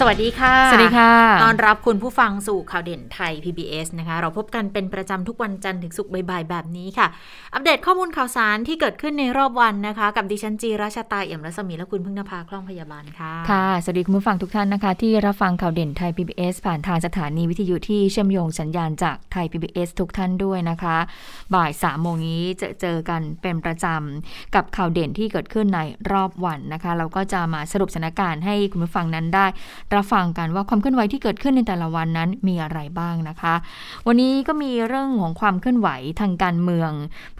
สวัสดีค่ะ สวัสดีค่ะต้อนรับคุณผู้ฟังสู่ข่าวเด่นไทย PBS นะคะ เราพบกันเป็นประจำทุกวันจันทร์ถึงศุกร์บ่ายๆแบบนี้ค่ะ อัปเดตข้อมูลข่าวสารที่เกิดขึ้นในรอบวันนะคะ กับดิฉันจีราชาตาเอี่ยมรัศมีและคุณพึ่งนภาคล่องพยาบาลค่ะ ค่ะ สวัสดีคุณผู้ฟังทุกท่านนะคะ ที่รับฟังข่าวเด่นไทย PBS ผ่านทางสถานีวิทยุที่เชื่อมโยงสัญญาณจากไทย PBS ทุกท่านด้วยนะคะ บ่ายสามโมงนี้จะเจอกันเป็นประจำกับข่าวเด่นที่เกิดขึ้นในรอบวันนะคะ เราก็จะมาสรุปสถานการณ์ให้คุณผู้ฟังนั้นได้รับฟังกันว่าความเคลื่อนไหวที่เกิดขึ้นในแต่ละวันนั้นมีอะไรบ้างนะคะ วันนี้ก็มีเรื่องของความเคลื่อนไหวทางการเมือง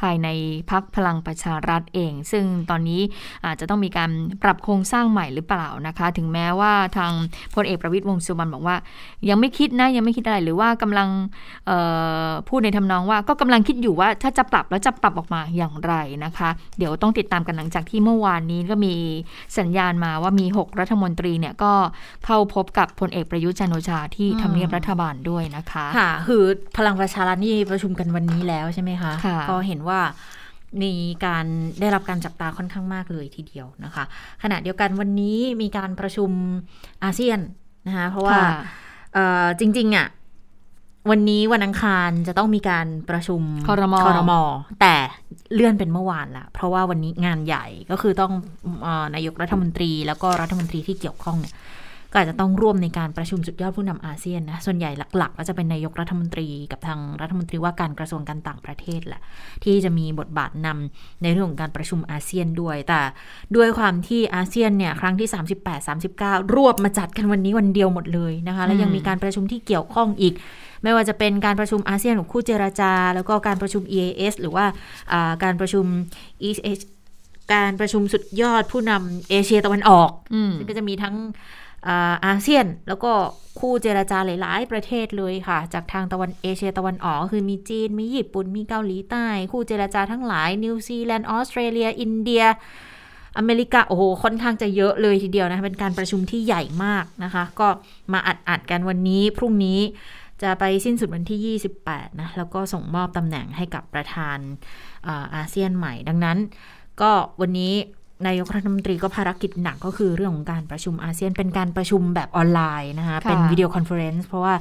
ภายในพักพลังประชารัฐเอง ซึ่งตอนนี้อาจจะต้องมีการปรับโครงสร้างใหม่หรือเปล่านะคะ ถึงแม้ว่าทางพลเอกประวิตยวงสุวรรณบอกว่า ยังไม่คิดนะยังไม่คิดอะไรหรือว่ากำลังพูดในทำนองว่าก็กำลังคิดอยู่ว่าถ้าจะปรับแล้วจะปรับออกมาอย่างไรนะคะ เดี๋ยวต้องติดตามกันหลังจากที่เมื่อวานนี้ก็มีสัญญาณมาว่ามี 6 รัฐมนตรีเนี่ยก็เข้าพบกับพลเอกประยุทธ์จันทร์โอชาที่ทำเนียบรัฐบาลด้วยนะคะ ค่ะ คือพลังประชารัฐนี่ประชุมกันวันนี้แล้วใช่ไหมคะค่ะก็เห็นว่ามีการได้รับการจับตาค่อนข้างมากเลยทีเดียวนะคะ ขณะเดียวกันวันนี้มีการประชุมอาเซียนนะคะเพราะว่าค่ะเอ่อจริงๆอะวันนี้วันอังคารจะต้องมีการประชุมครมครมแต่เลื่อนเป็นเมื่อวานละเพราะว่าวันนี้งานใหญ่ก็คือต้องเออนายกรัฐมนตรี แล้วก็รัฐมนตรีที่เกี่ยวข้องเนี่ย ก็อาจจะต้องร่วมในการประชุมสุดยอดผู้นำอาเซียนนะส่วนใหญ่หลัก ๆ ก็จะเป็นนายกรัฐมนตรีกับทางรัฐมนตรีว่าการกระทรวงการต่างประเทศแหละที่จะมีบทบาทนำในเรื่องของการประชุมอาเซียนด้วย แต่ด้วยความที่อาเซียนเนี่ยครั้งที่ 38 39 รวบมาจัดกันวันนี้วันเดียวหมดเลยนะคะแล้วยังมีการประชุมที่เกี่ยวข้องอีกไม่ว่าจะเป็นการประชุมอาเซียนของคู่เจราจา แล้วก็การประชุม EAS หรือว่าอ่าการประชุม East Asia การประชุมสุดยอดผู้นำเอเชียตะวันออกอืมซึ่งก็จะมีทั้ง อาเซียน แล้วก็คู่เจราจาหลายๆ ประเทศเลยค่ะ จากทางตะวันเอเชียตะวันออกคือมีจีน มีญี่ปุ่น มีเกาหลีใต้ คู่เจรจาทั้งหลาย นิวซีแลนด์ ออสเตรเลีย อินเดีย อเมริกา โอ้โห ค่อนข้างจะเยอะเลยทีเดียวนะคะ เป็นการประชุมที่ใหญ่มากนะคะ ก็มาอัดอัดกันวันนี้ พรุ่งนี้จะไปสิ้นสุดวันที่ 28 นะ แล้วก็ส่งมอบตำแหน่งให้กับประธานอาเซียนใหม่ ดังนั้น ก็วันนี้ นายกรัฐมนตรีก็ภารกิจหนักก็คือเรื่องของการประชุมอาเซียน เป็นการประชุมแบบออนไลน์นะคะค่ะเป็น video conference เพราะว่า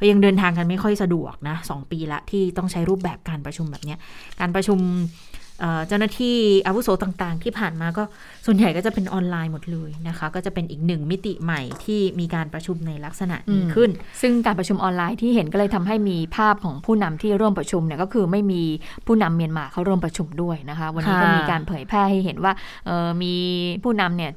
ก็ยังเดินทางกันไม่ค่อยสะดวกนะสองปีละที่ต้องใช้รูปแบบการประชุมแบบเนี้ยการประชุม เจ้าหน้าที่อาวุโสต่างๆ ที่ผ่านมาก็ส่วนใหญ่ก็จะเป็นออนไลน์หมดเลยนะคะ ก็จะเป็นอีกหนึ่งมิติใหม่ที่มีการประชุมในลักษณะนี้ขึ้น ซึ่งการประชุมออนไลน์ที่เห็นก็เลยทำให้มีภาพของผู้นำที่ร่วมประชุมเนี่ยก็คือไม่มีผู้นำเมียนมาเข้าร่วมประชุมด้วยนะคะ วันนี้ก็มีการเผยแพร่ให้เห็นว่ามีผู้นำเนี่ย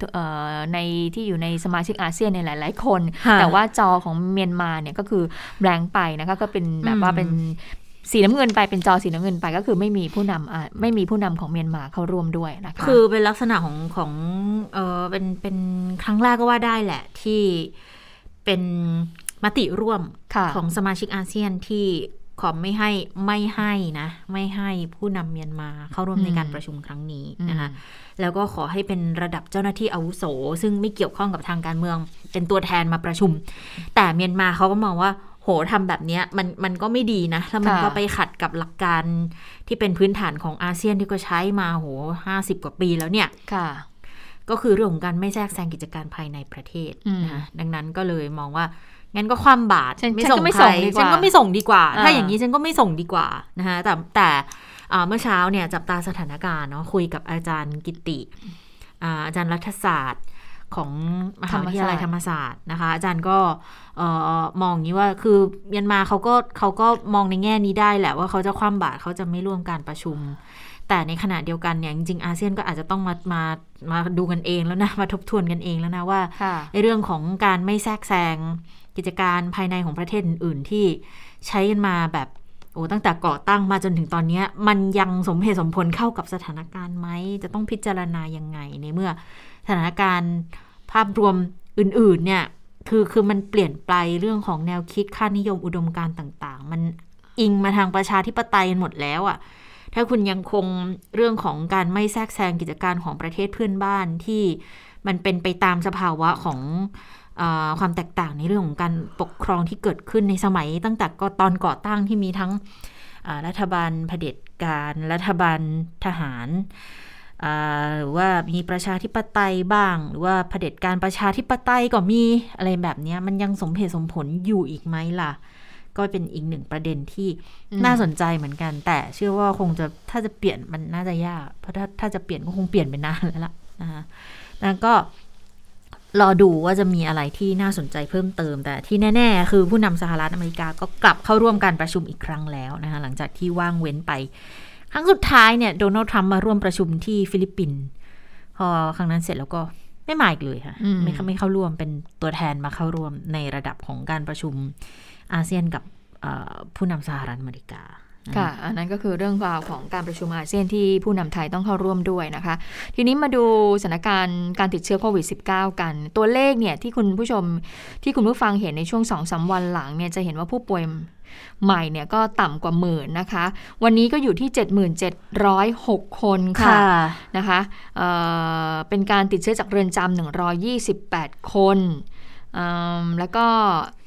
ในที่อยู่ในสมาชิกอาเซียนในหลาย ๆ คน แต่ว่าจอของเมียนมาเนี่ยก็คือแบงค์ไปนะคะก็เป็นแบบว่าเป็น สีน้ำเงินไปเป็นจอสีน้ำเงินไปก็คือไม่มีผู้นำอ่าไม่มีผู้นำของเมียนมาเข้าร่วมด้วยนะคะคือเป็นลักษณะของของเออเป็นเป็นครั้งแรกก็ว่าได้แหละที่เป็นมติร่วมค่ะของสมาชิกอาเซียนที่ขอไม่ให้ไม่ให้นะ ไม่ให้ผู้นำเมียนมาเข้าร่วมอืมในการประชุมครั้งนี้อืมนะคะแล้วก็ขอให้เป็นระดับเจ้าหน้าที่อาวุโส ซึ่งไม่เกี่ยวข้องกับทางการเมือง เป็นตัวแทนมาประชุม แต่เมียนมาเขาก็มองว่า โหทำแบบเนี้ยมันมันก็ไม่ดีนะแล้วมันค่ะก็ไปขัดกับหลักการที่เป็นพื้นฐานของอาเซียนที่ก็ใช้มาโหห้าสิบกว่าปีแล้วเนี่ยค่ะก็คือเรื่องของการไม่แทรกแซงกิจการภายในประเทศอืมนะคะดังนั้นก็เลยมองว่างั้นก็ความบาตรฉันไม่ฉันส่งก็ไม่ใครส่งดีกว่าฉันก็ไม่ส่งดีกว่าอ่า ถ้าอย่างนี้ฉันก็ไม่ส่งดีกว่านะคะแต่แต่อ่าเมื่อเช้าเนี่ยจับตาสถานการณ์เนาะคุยกับอาจารย์กิติอ่าอาจารย์รัฐศาสตร์ ของมหาวิทยาลัยธรรมศาสตร์นะคะ อาจารย์ก็เอ่อมองอย่างนี้ว่าคือเมียนมาเขาก็เขาก็มองในแง่นี้ได้แหละว่าเขาจะคว่ำบาตรเขาจะไม่ร่วมการประชุม แต่ในขณะเดียวกันเนี่ยจริงๆอาเซียนก็อาจจะต้องมามามาดูกันเองแล้วนะมาทบทวนกันเองแล้วนะว่าค่ะในเรื่องของการไม่แทรกแซงกิจการภายในของประเทศอื่น ๆ ที่ใช้กันมาแบบโอ้ตั้งแต่ก่อตั้งมาจนถึงตอนเนี้ยมันยังสมเหตุสมผลเข้ากับสถานการณ์ไหมจะต้องพิจารณายังไงในเมื่อ สถานการณ์ภาพรวมอื่นๆเนี่ยคือคือมันเปลี่ยนไปเรื่องของแนวคิดค่านิยมอุดมการต่างๆ มันอิงมาทางประชาธิปไตยหมดแล้วอะ่ะถ้าคุณยังคงเรื่องของการไม่แทรกแซงกิจการของประเทศเพื่อนบ้านที่มันเป็นไปตามสภาวะของความแตกต่างในเรื่องของการปกครองที่เกิดขึ้นในสมัย ตั้งแต่ก็ตอนก่อตั้งที่มีทั้งรัฐบาลเผด็จการ รัฐบาลทหาร หรือว่ามีประชาธิปไตยบ้าง หรือว่าเผด็จการประชาธิปไตยก็มีอะไรแบบนี้มันยังสมเหตุสมผลอยู่อีกไหมล่ะ ก็เป็นอีกหนึ่งประเด็นที่น่าสนใจเหมือนกัน แต่เชื่อว่าคงจะถ้าจะเปลี่ยนมันน่าจะยาก เพราะถ้าถ้าจะเปลี่ยนก็คงเปลี่ยนไปนานแล้วล่ะนะคะแล้วก็รอดูว่าจะมีอะไรที่น่าสนใจเพิ่มเติม แต่ที่แน่ ๆ คือผู้นำสหรัฐอเมริกาก็กลับเข้าร่วมการประชุมอีกครั้งแล้วนะคะหลังจากที่ว่างเว้นไป ครั้งสุดท้ายเนี่ยโดนัลด์ทรัมป์มาร่วมประชุมที่ฟิลิปปินส์พอครั้งนั้นเสร็จแล้วก็ไม่มาอีกเลยค่ะไม่ไม่เข้าร่วมเป็นตัวแทนมาเข้าร่วมในระดับของการประชุมอาเซียนกับผู้นำสหรัฐอเมริกา ค่ะ อันนั้นก็คือเรื่องราวของการประชุมอาเซียนที่ผู้นำไทยต้องเข้าร่วมด้วยนะคะ ทีนี้มาดูสถานการณ์การติดเชื้อโควิด -19 กัน ตัวเลขเนี่ยที่คุณผู้ชมที่คุณผู้ฟังเห็นในช่วงสองสาวันหลังเนี่ยจะเห็นว่าผู้ป่วยใหม่เนี่ยก็ต่ำกว่าหมื่นนะคะ วันนี้ก็อยู่ที่ 7706คนค่ะนะคะเเป็นการติดเชื้อจากเรือนจำ128 คน แล้วก็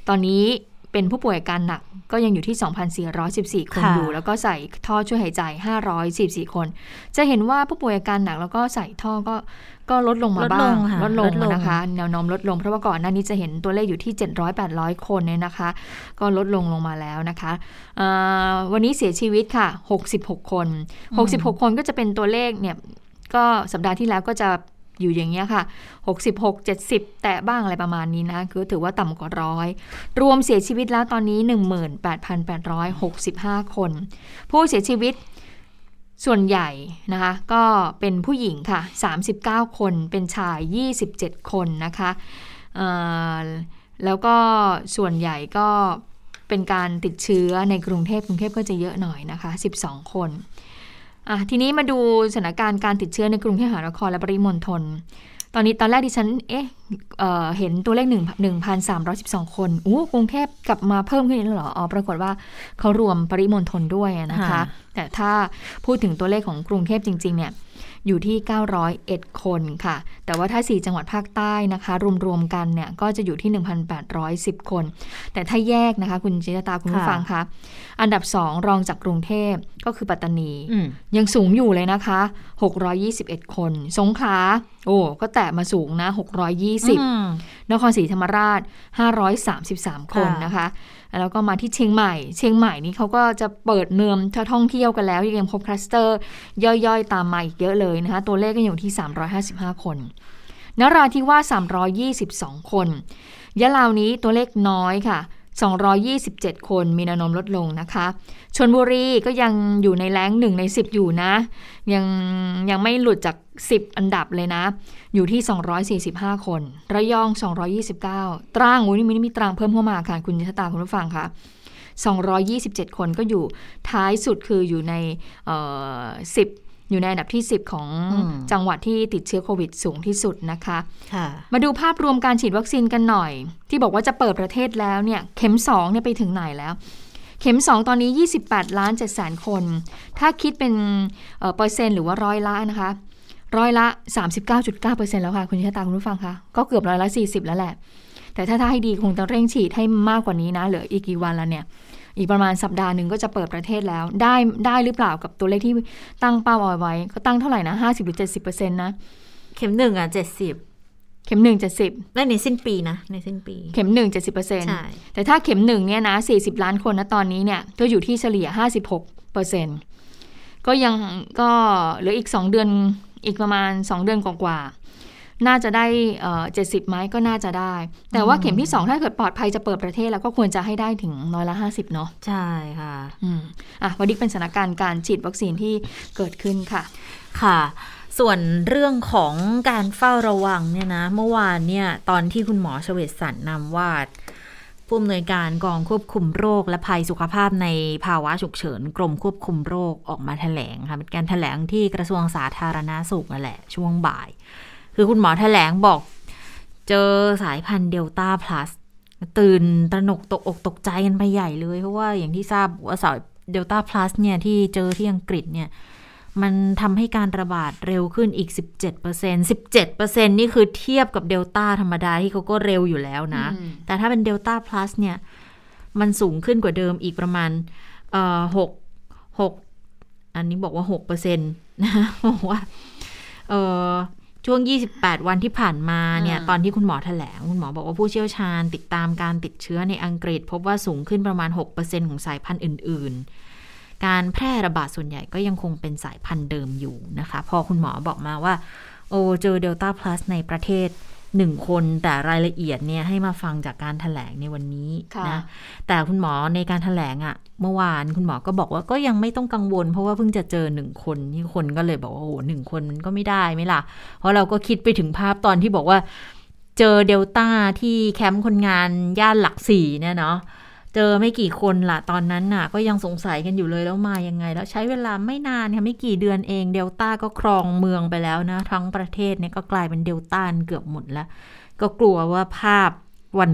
ตอนนี้ เป็นผู้ป่วยการหนักก็ยังอยู่ที่ 2,414 คนอยู่ แล้วก็ใส่ท่อช่วยหายใจ 544 คน จะเห็นว่าผู้ป่วยอาการหนักแล้วก็ใส่ท่อก็ก็ลดลงมาบ้าง ลดลงนะคะ แนวโน้มลดลง เพราะว่าก่อนหน้านี้จะเห็นตัวเลขอยู่ที่ 700-800 คนเนี่ยนะคะ ก็ลดลงลงมาแล้วนะคะ วันนี้เสียชีวิตค่ะ 66 คน 66 คนก็จะเป็นตัวเลขเนี่ยก็สัปดาห์ที่แล้วก็จะ อยู่อย่างเงี้ยค่ะ 66 70 แตะบ้างอะไรประมาณนี้นะ คือถือว่าต่ำกว่าร้อยรวมเสียชีวิตแล้วตอนนี้ 18,865 คน ผู้เสียชีวิตส่วนใหญ่นะคะก็เป็นผู้หญิงค่ะ 39 คน เป็นชาย 27 คนนะคะแล้วก็ส่วนใหญ่ก็เป็นการติดเชื้อในกรุงเทพกรุงเทพก็จะเยอะหน่อยนะคะ 12 คน อะทีนี้มาดูสถานการณ์การติดเชื้อในกรุงเทพมหานครและปริมณฑลตอนนี้ตอนแรกดิฉัน เอ๊ะเเห็นตัวเลข1 1,312 คนอู้กรุงเทพกลับมาเพิ่มขึ้นแล้วเหรออ๋อปรากฏว่าเขารวมปริมณฑลด้วยนะคะ แต่ถ้าพูดถึงตัวเลขของกรุงเทพจริง ๆ เนี่ย อยู่ที่ 901 คนค่ะ แต่ว่าถ้า 4 จังหวัดภาคใต้นะคะ รวมๆกันเนี่ยก็จะอยู่ที่ 1,810 คน แต่ถ้าแยกนะคะ คุณจิตตาคุณผู้ฟังคะอันดับ 2 รองจากกรุงเทพก็คือปัตตานี ยังสูงอยู่เลยนะคะ 621 คน สงขลาโอ้ก็แตะมาสูงนะ 620 นครศรีธรรมราช 533 คนนะคะ แล้วก็มาที่เชียงใหม่ เชียงใหม่นี้เขาก็จะเปิดเนือมท่องเที่ยวกันแล้วยังพบคลัสเตอร์ ย่อยๆ ตามมาอีกเยอะเลยนะคะตัวเลขก็อยู่ที่ 355 คนนราธิวาส322 คน ยะลาวนี้ตัวเลขน้อยค่ะ 227 คนมีแนวโน้มลดลงนะคะชนบุรีก็ยังอยู่ในแรงหนึ่งใน 10 อยู่นะ ยังยังไม่หลุดจาก 10 อันดับเลยนะ อยู่ที่ 245 คน ระยอง 229 ตรังโอ้นี่มีมีตรังเพิ่มเข้ามาค่ะ คุณชะตาคุณผู้ฟังค่ะ 227 คนก็อยู่ท้ายสุดคืออยู่ใน 10 อยู่ในอันดับที่ 10 ของจังหวัดที่ติดเชื้อโควิดสูงที่สุดนะคะมาดูภาพรวมการฉีดวัคซีนกันหน่อย ที่บอกว่าจะเปิดประเทศแล้วเนี่ยเข็ม2เนี่ยไปถึงไหนแล้ว เข็ม 2 ตอนนี้ 28 ล้าน7แสนคน ถ้าคิดเป็นเปอร์เซ็นต์หรือว่าร้อยละนะคะร้อยละ 39.9%แล้วค่ะ คุณชะตาคุณผู้ฟังคะก็เกือบร้อยละ 40 แล้วแหละ แต่ถ้าถ้าให้ดีคงต้องเร่งฉีดให้มากกว่านี้นะ เหลืออีกกี่วันแล้วเนี่ย อีกประมาณสัปดาห์หนึ่งก็จะเปิดประเทศแล้ว ได้ได้หรือเปล่ากับตัวเลขที่ตั้งเป้าเอาไว้ ก็ตั้งเท่าไหร่นะห้าสิบหรือเจ็ดสิบเปอร์เซ็นต์นะ เข็มหนึ่งอะเจ็ดสิบเข็มหนึ่งเจ็ดสิบได้ในสิ้นปีนะ ในสิ้นปี เข็มหนึ่งเจ็ดสิบเปอร์เซ็นต์แต่ถ้าเข็มหนึ่งเนี่ยนะสี่สิบล้านคนนะตอนนี้เนี่ยก็อยู่ที่เฉลี่ยห้าสิบหกเปอร์เซ็นต์ก็ยังก็เหลืออีกสองเดือนอีกประมาณสองเดือนกว่า น่าจะได้เจ็ดสิบไหมก็น่าจะได้ แต่ว่าเข็มที่สองถ้าเกิดปลอดภัยจะเปิดประเทศแล้วก็ควรจะให้ได้ถึงน้อยละห้าสิบเนาะใช่ค่ะอืมอะวันนี้เป็นสถานการณ์การฉีดวัคซีนที่เกิดขึ้นค่ะ ค่ะส่วนเรื่องของการเฝ้าระวังเนี่ยนะ เมื่อวานเนี่ยตอนที่คุณหมอเฉวตสันนำว่าผู้อำนวยการกองควบคุมโรคและภัยสุขภาพในภาวะฉุกเฉิน กรมควบคุมโรคออกมาแถลงค่ะเป็นการแถลงที่กระทรวงสาธารณาสุขนั่นแหละช่วงบ่าย คือคุณหมอแถลงบอก เจอสายพันธุ์เดลต้าพลัสตื่นตระหนกตกอกตกใจกันไปใหญ่เลย เพราะว่าอย่างที่ทราบว่าสายเดลต้าพลัสเนี่ยที่เจอที่อังกฤษเนี่ย มันทำให้การระบาดเร็วขึ้นอีก 17% 17%นี่คือเทียบกับเดลต้าธรรมดาที่เขาก็เร็วอยู่แล้วนะอืมแต่ถ้าเป็นเดลต้า plus เนี่ย มันสูงขึ้นกว่าเดิมอีกประมาณเอ่อหกหกอันนี้บอกว่าหกเปอร์เซ็นต์นะบอกว่าเออ ช่วง 28 วันที่ผ่านมาเนี่ยอ่าตอนที่คุณหมอแถลง คุณหมอบอกว่าผู้เชี่ยวชาญ ติดตามการติดเชื้อในอังกฤษ พบว่าสูงขึ้นประมาณ 6%ของสายพันธุ์อื่น ๆ การแพร่ระบาดส่วนใหญ่ก็ยังคงเป็นสายพันธุ์เดิมอยู่นะคะ พอคุณหมอบอกมาว่า โอ้เจอเดลต้า plus ในประเทศ หนึ่งคนแต่รายละเอียดเนี่ยให้มาฟังจากการถแถลงในวันนี้ค่ะนะแต่คุณหมอในการถแถลงอะ่ะ เมื่อวานคุณหมอก็บอกว่าก็ยังไม่ต้องกังวล เพราะว่าเพิ่งจะเจอหนึ่งคนที่คนก็เลยบอกว่าโอ้โหหนึ่งคนมันก็ไม่ได้ไหมล่ะ เพราะเราก็คิดไปถึงภาพตอนที่บอกว่า เจอเดลต้าที่แคมป์คนงานย่านหลักสี่เนี่ยเนาะ เจอไม่กี่คนละตอนนั้นน่ะ ก็ยังสงสัยกันอยู่เลยแล้วมายังไง แล้วใช้เวลาไม่นานค่ะไม่กี่เดือนเองเดลต้าก็ครองเมืองไปแล้วนะ ทั้งประเทศเนี่ยก็กลายเป็นเดลต้าเกือบหมดแล้ว ก็กลัวว่าภาพ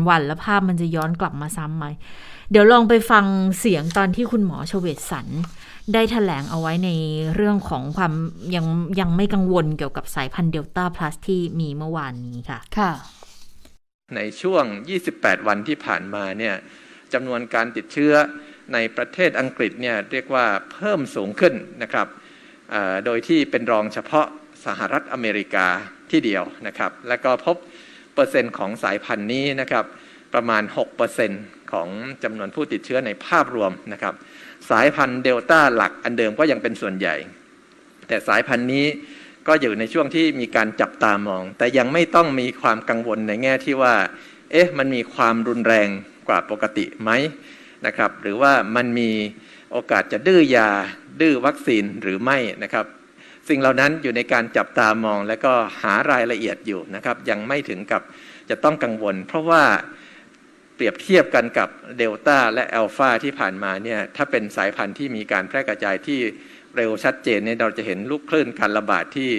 วันๆแล้วภาพมันจะย้อนกลับมาซ้ำไหมเดี๋ยวลองไปฟังเสียงตอนที่คุณหมอชเวตสัน ได้ถแถลงเอาไว้ในเรื่องของความยังยังไม่กังวลเกี่ยวกับสายพันธุ์เดลต้าพลัสที่มีเมื่อวานนี้ค่ะ ค่ะ ในช่วง 28 วันที่ผ่านมาเนี่ย จำนวนการติดเชื้อในประเทศอังกฤษเนี่ยเรียกว่าเพิ่มสูงขึ้นนะครับโดยที่เป็นรองเฉพาะสหรัฐอเมริกาที่เดียวนะครับ แล้วก็พบเปอร์เซ็นต์ของสายพันธุ์นี้นะครับประมาณ 6%ของจำนวนผู้ติดเชื้อในภาพรวมนะครับ สายพันธุ์เดลต้าหลักอันเดิมก็ยังเป็นส่วนใหญ่ แต่สายพันธุ์นี้ก็อยู่ในช่วงที่มีการจับตามอง แต่ยังไม่ต้องมีความกังวลในแง่ที่ว่า เอ๊ะ มันมีความรุนแรง กว่าปกติไหมนะครับ หรือว่ามันมีโอกาสจะดื้อยาดื้อวัคซีนหรือไม่นะครับ สิ่งเหล่านั้นอยู่ในการจับตามองและก็หารายละเอียดอยู่นะครับ ยังไม่ถึงกับจะต้องกังวล เพราะว่าเปรียบเทียบกันกับเดลต้าและแอลฟาที่ผ่านมาเนี่ยถ้าเป็นสายพันธุ์ที่มีการแพร่กระจายที่เร็วชัดเจนเนี่ยเราจะเห็นลูกคลื่นการระบาดที่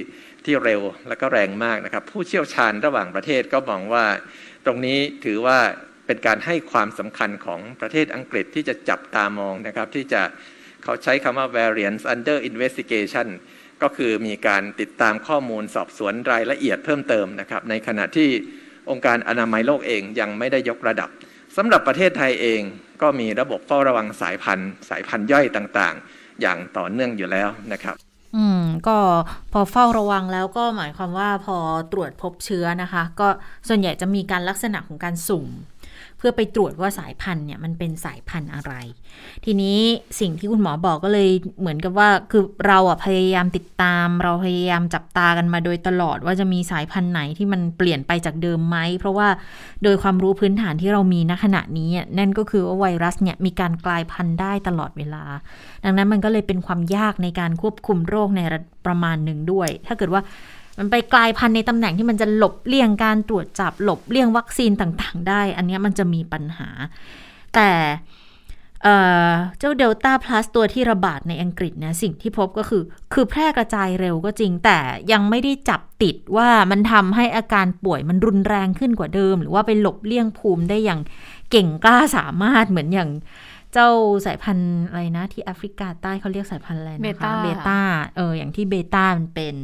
ที่เร็วและก็แรงมากนะครับ ผู้เชี่ยวชาญระหว่างประเทศก็มองว่า ตรงนี้ถือว่า เป็นการให้ความสำคัญของประเทศอังกฤษที่จะจับตามองนะครับที่จะเขาใช้คำว่า variance under investigation ก็คือมีการติดตามข้อมูลสอบสวนรายละเอียดเพิ่มเติมนะครับในขณะที่องค์การอนามัยโลกเองยังไม่ได้ยกระดับสำหรับประเทศไทยเองก็มีระบบเฝ้าระวังสายพันธุ์ สายพันธุ์ย่อยต่างๆ อย่างต่อเนื่องอยู่แล้วนะครับ อืม ก็พอเฝ้าระวังแล้วก็หมายความว่าพอตรวจพบเชื้อนะคะ ก็ส่วนใหญ่จะมีการลักษณะของการสุ่ม เพื่อไปตรวจว่าสายพันธุ์เนี่ยมันเป็นสายพันธุ์อะไร ทีนี้สิ่งที่คุณหมอบอกก็เลยเหมือนกับว่าคือเราอะพยายามติดตาม เราพยายามจับตากันมาโดยตลอดว่าจะมีสายพันธุ์ไหนที่มันเปลี่ยนไปจากเดิมไหม เพราะว่าโดยความรู้พื้นฐานที่เรามีณขณะนี้นั่นก็คือว่าไวรัสเนี่ยมีการกลายพันธุ์ได้ตลอดเวลา ดังนั้นมันก็เลยเป็นความยากในการควบคุมโรคในระประมาณหนึ่งด้วย ถ้าเกิดว่า มันไปกลายพันธุ์ในตำแหน่งที่มันจะหลบเลี่ยงการตรวจจับหลบเลี่ยงวัคซีนต่างๆ ได้ อันนี้มันจะมีปัญหา แต่เอ่อเจ้าเดลต้าพลัสตัวที่ระบาดในอังกฤษเนี่ยสิ่งที่พบก็คือ คือแพร่กระจายเร็วก็จริง แต่ยังไม่ได้จับติดว่ามันทำให้อาการป่วยมันรุนแรงขึ้นกว่าเดิม หรือว่าไปหลบเลี่ยงภูมิได้อย่างเก่งกล้าสามารถเหมือนอย่าง เจ้าสายพันธุ์อะไรนะ ที่แอฟริกาใต้เขาเรียกสายพันธุ์อะไรนะคะเบต้าเบต้าเอออย่างที่เบต้ามันเป็น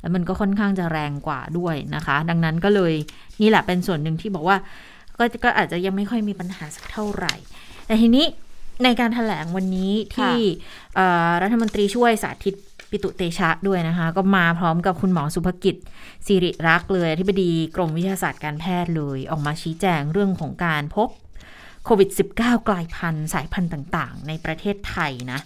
แล้วมันก็ค่อนข้างจะแรงกว่าด้วยนะคะ ดังนั้นก็เลยนี่แหละเป็นส่วนหนึ่งที่บอกว่า ก็ก็อาจจะยังไม่ค่อยมีปัญหาสักเท่าไหร่ แต่ทีนี้ในการถแถลงวันนี้ที่เอ่อรัฐมนตรีช่วยสาธิตปิตุเตชะด้วยนะคะ ก็มาพร้อมกับคุณหมอสุภกิจสิริรักษ์เลยอธิบดีกรมวิทยาศาสตร์การแพทย์เลย ออกมาชี้แจงเรื่องของการพบ โควิด -19 กลายพันธุ์สายพันธุ์ต่างๆ ในประเทศไทยนะ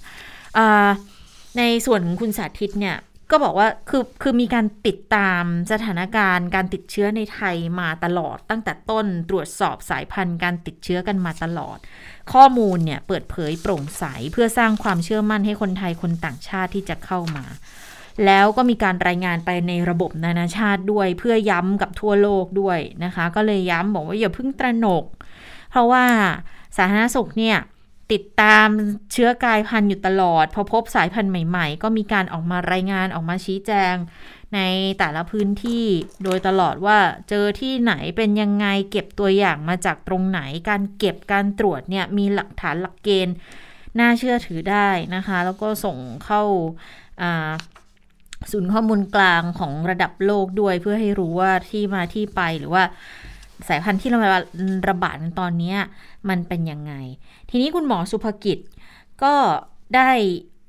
ในส่วนของคุณสาธิตเนี่ยก็บอกว่าคือคือมีการติดตามสถานการณ์การติดเชื้อในไทยมาตลอด ตั้งแต่ต้นตรวจสอบสายพันธุ์การติดเชื้อกันมาตลอด ข้อมูลเนี่ยเปิดเผยโปร่งใสเพื่อสร้างความเชื่อมั่นให้คนไทยคนต่างชาติที่จะเข้ามา แล้วก็มีการรายงานไปในระบบนานาชาติด้วย เพื่อย้ำกับทั่วโลกด้วยนะคะ ก็เลยย้ำบอกว่าอย่าเพิ่งตระหนก เพราะว่าสาธารณสุขเนี่ยติดตามเชื้อกายพันธุ์อยู่ตลอด พอพบสายพันธุ์ใหม่ๆ ก็มีการออกมารายงานออกมาชี้แจง ในแต่ละพื้นที่โดยตลอดว่าเจอที่ไหนเป็นยังไงเก็บตัวอย่างมาจากตรงไหน การเก็บการตรวจเนี่ยมีหลักฐานหลักเกณฑ์น่าเชื่อถือได้นะคะ แล้วก็ส่งเข้าศูนย์ข้อมูลกลางของระดับโลกด้วยเพื่อให้รู้ว่าที่มาที่ไปหรือว่า สายพันธุ์ที่ระบาดระบาดตอนนี้มันเป็นยังไง ทีนี้คุณหมอสุภกิจก็ได้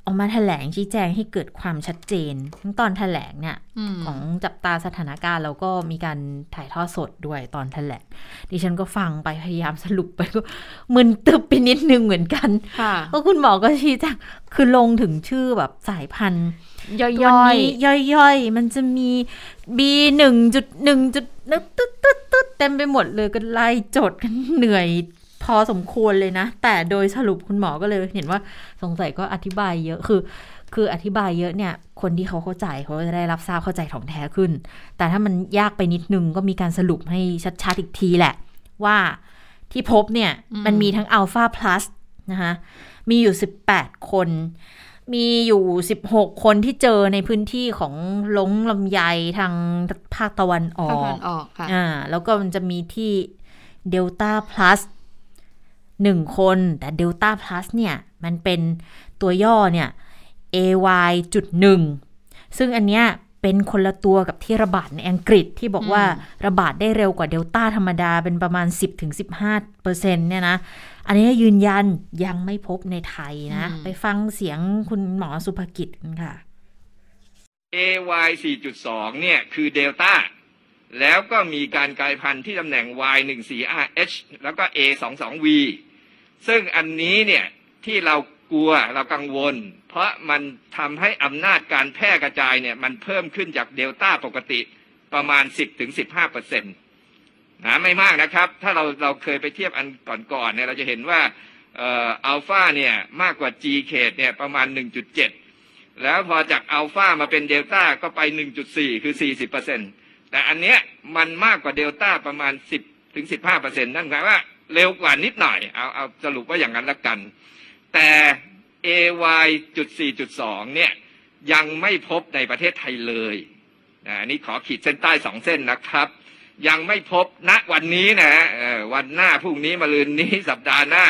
ออกมาแถลงชี้แจงให้เกิดความชัดเจนตอนแถลงเนี่ยอของจับตาสถานการณ์แล้วก็มีการถ่ายทอดสดด้วยตอนแถลงดิฉันก็ฟังไปพยายามสรุปไปก็มึนตึบไปนิดนึงเหมือนกันก็คุณหมอก็ชี้แจงคือลงถึงชื่อแบบสายพันธุ์ย่อยย่อยๆ มันจะมี B หนึ่งจุดหนึ่งจุดตึ๊ดตึ๊ดตึ๊ด เต็มไปหมดเลยก็ไล่จดกันเหนื่อยพอสมควรเลยนะ แต่โดยสรุปคุณหมอก็เลยเห็นว่าสงสัยก็อธิบายเยอะคือ คืออธิบายเยอะเนี่ย คนที่เขาเข้าใจเขาจะได้รับทราบเข้าใจถ่องแท้ขึ้น แต่ถ้ามันยากไปนิดนึงก็มีการสรุปให้ชัดๆอีกทีแหละ ว่าที่พบเนี่ย มันมีทั้งอัลฟาพลัสนะคะมีอยู่ 18 คน มีอยู่ 16 คนที่เจอในพื้นที่ของลงลำไยทางภาคตะวันออกอ่าแล้วก็มันจะมีที่เดลต้าพลัสหนึ่งคน แต่เดลต้าพลัสเนี่ย มันเป็นตัวย่อเนี่ย AY จุดหนึ่งซึ่งอันเนี้ยเป็นคนละตัวกับที่ระบาดในอังกฤษที่บอกว่าระบาดได้เร็วกว่าเดลต้าธรรมดาเป็นประมาณ 10-15%เปอร์เซ็นต์เนี่ยนะ อันนี้ยืนยันยังไม่พบในไทยนะ ไปฟังเสียงคุณหมอสุภกิจค่ะ AY 4.2 เนี่ย คือเดลต้าแล้วก็มีการกลายพันธุ์ที่ตำแหน่ง Y14RH แล้วก็ A22V ซึ่งอันนี้เนี่ยที่เรากลัวเรากังวล เพราะมันทำให้อำนาจการแพร่กระจายเนี่ยมันเพิ่มขึ้นจากเดลต้าปกติประมาณ 10-15เปอร์เซ็นต์ นะไม่มากนะครับ ถ้าเราเราเคยไปเทียบอันก่อนๆเนี่ยเราจะเห็นว่าอัลฟาเนี่ยมากกว่า G เขตเนี่ยประมาณ 1.7 แล้วพอจากอัลฟามาเป็นเดลต้าก็ไป 1.4 คือ 40เปอร์เซ็นต์แต่อันเนี้ยมันมากกว่าเดลต้าประมาณ 10ถึง15เปอร์เซ็นต์นั่นหมายว่าเร็วกว่านิดหน่อย เอาเอาสรุปว่าอย่างนั้นละกัน แต่ AY จุด4จุด2เนี่ยยังไม่พบในประเทศไทยเลยนะนี่ขอขีดเส้นใต้สองเส้นนะครับ ยังไม่พบณวันนี้นะวันหน้าพรุ่งนี้มะรืนนี้สัปดาห์หน้า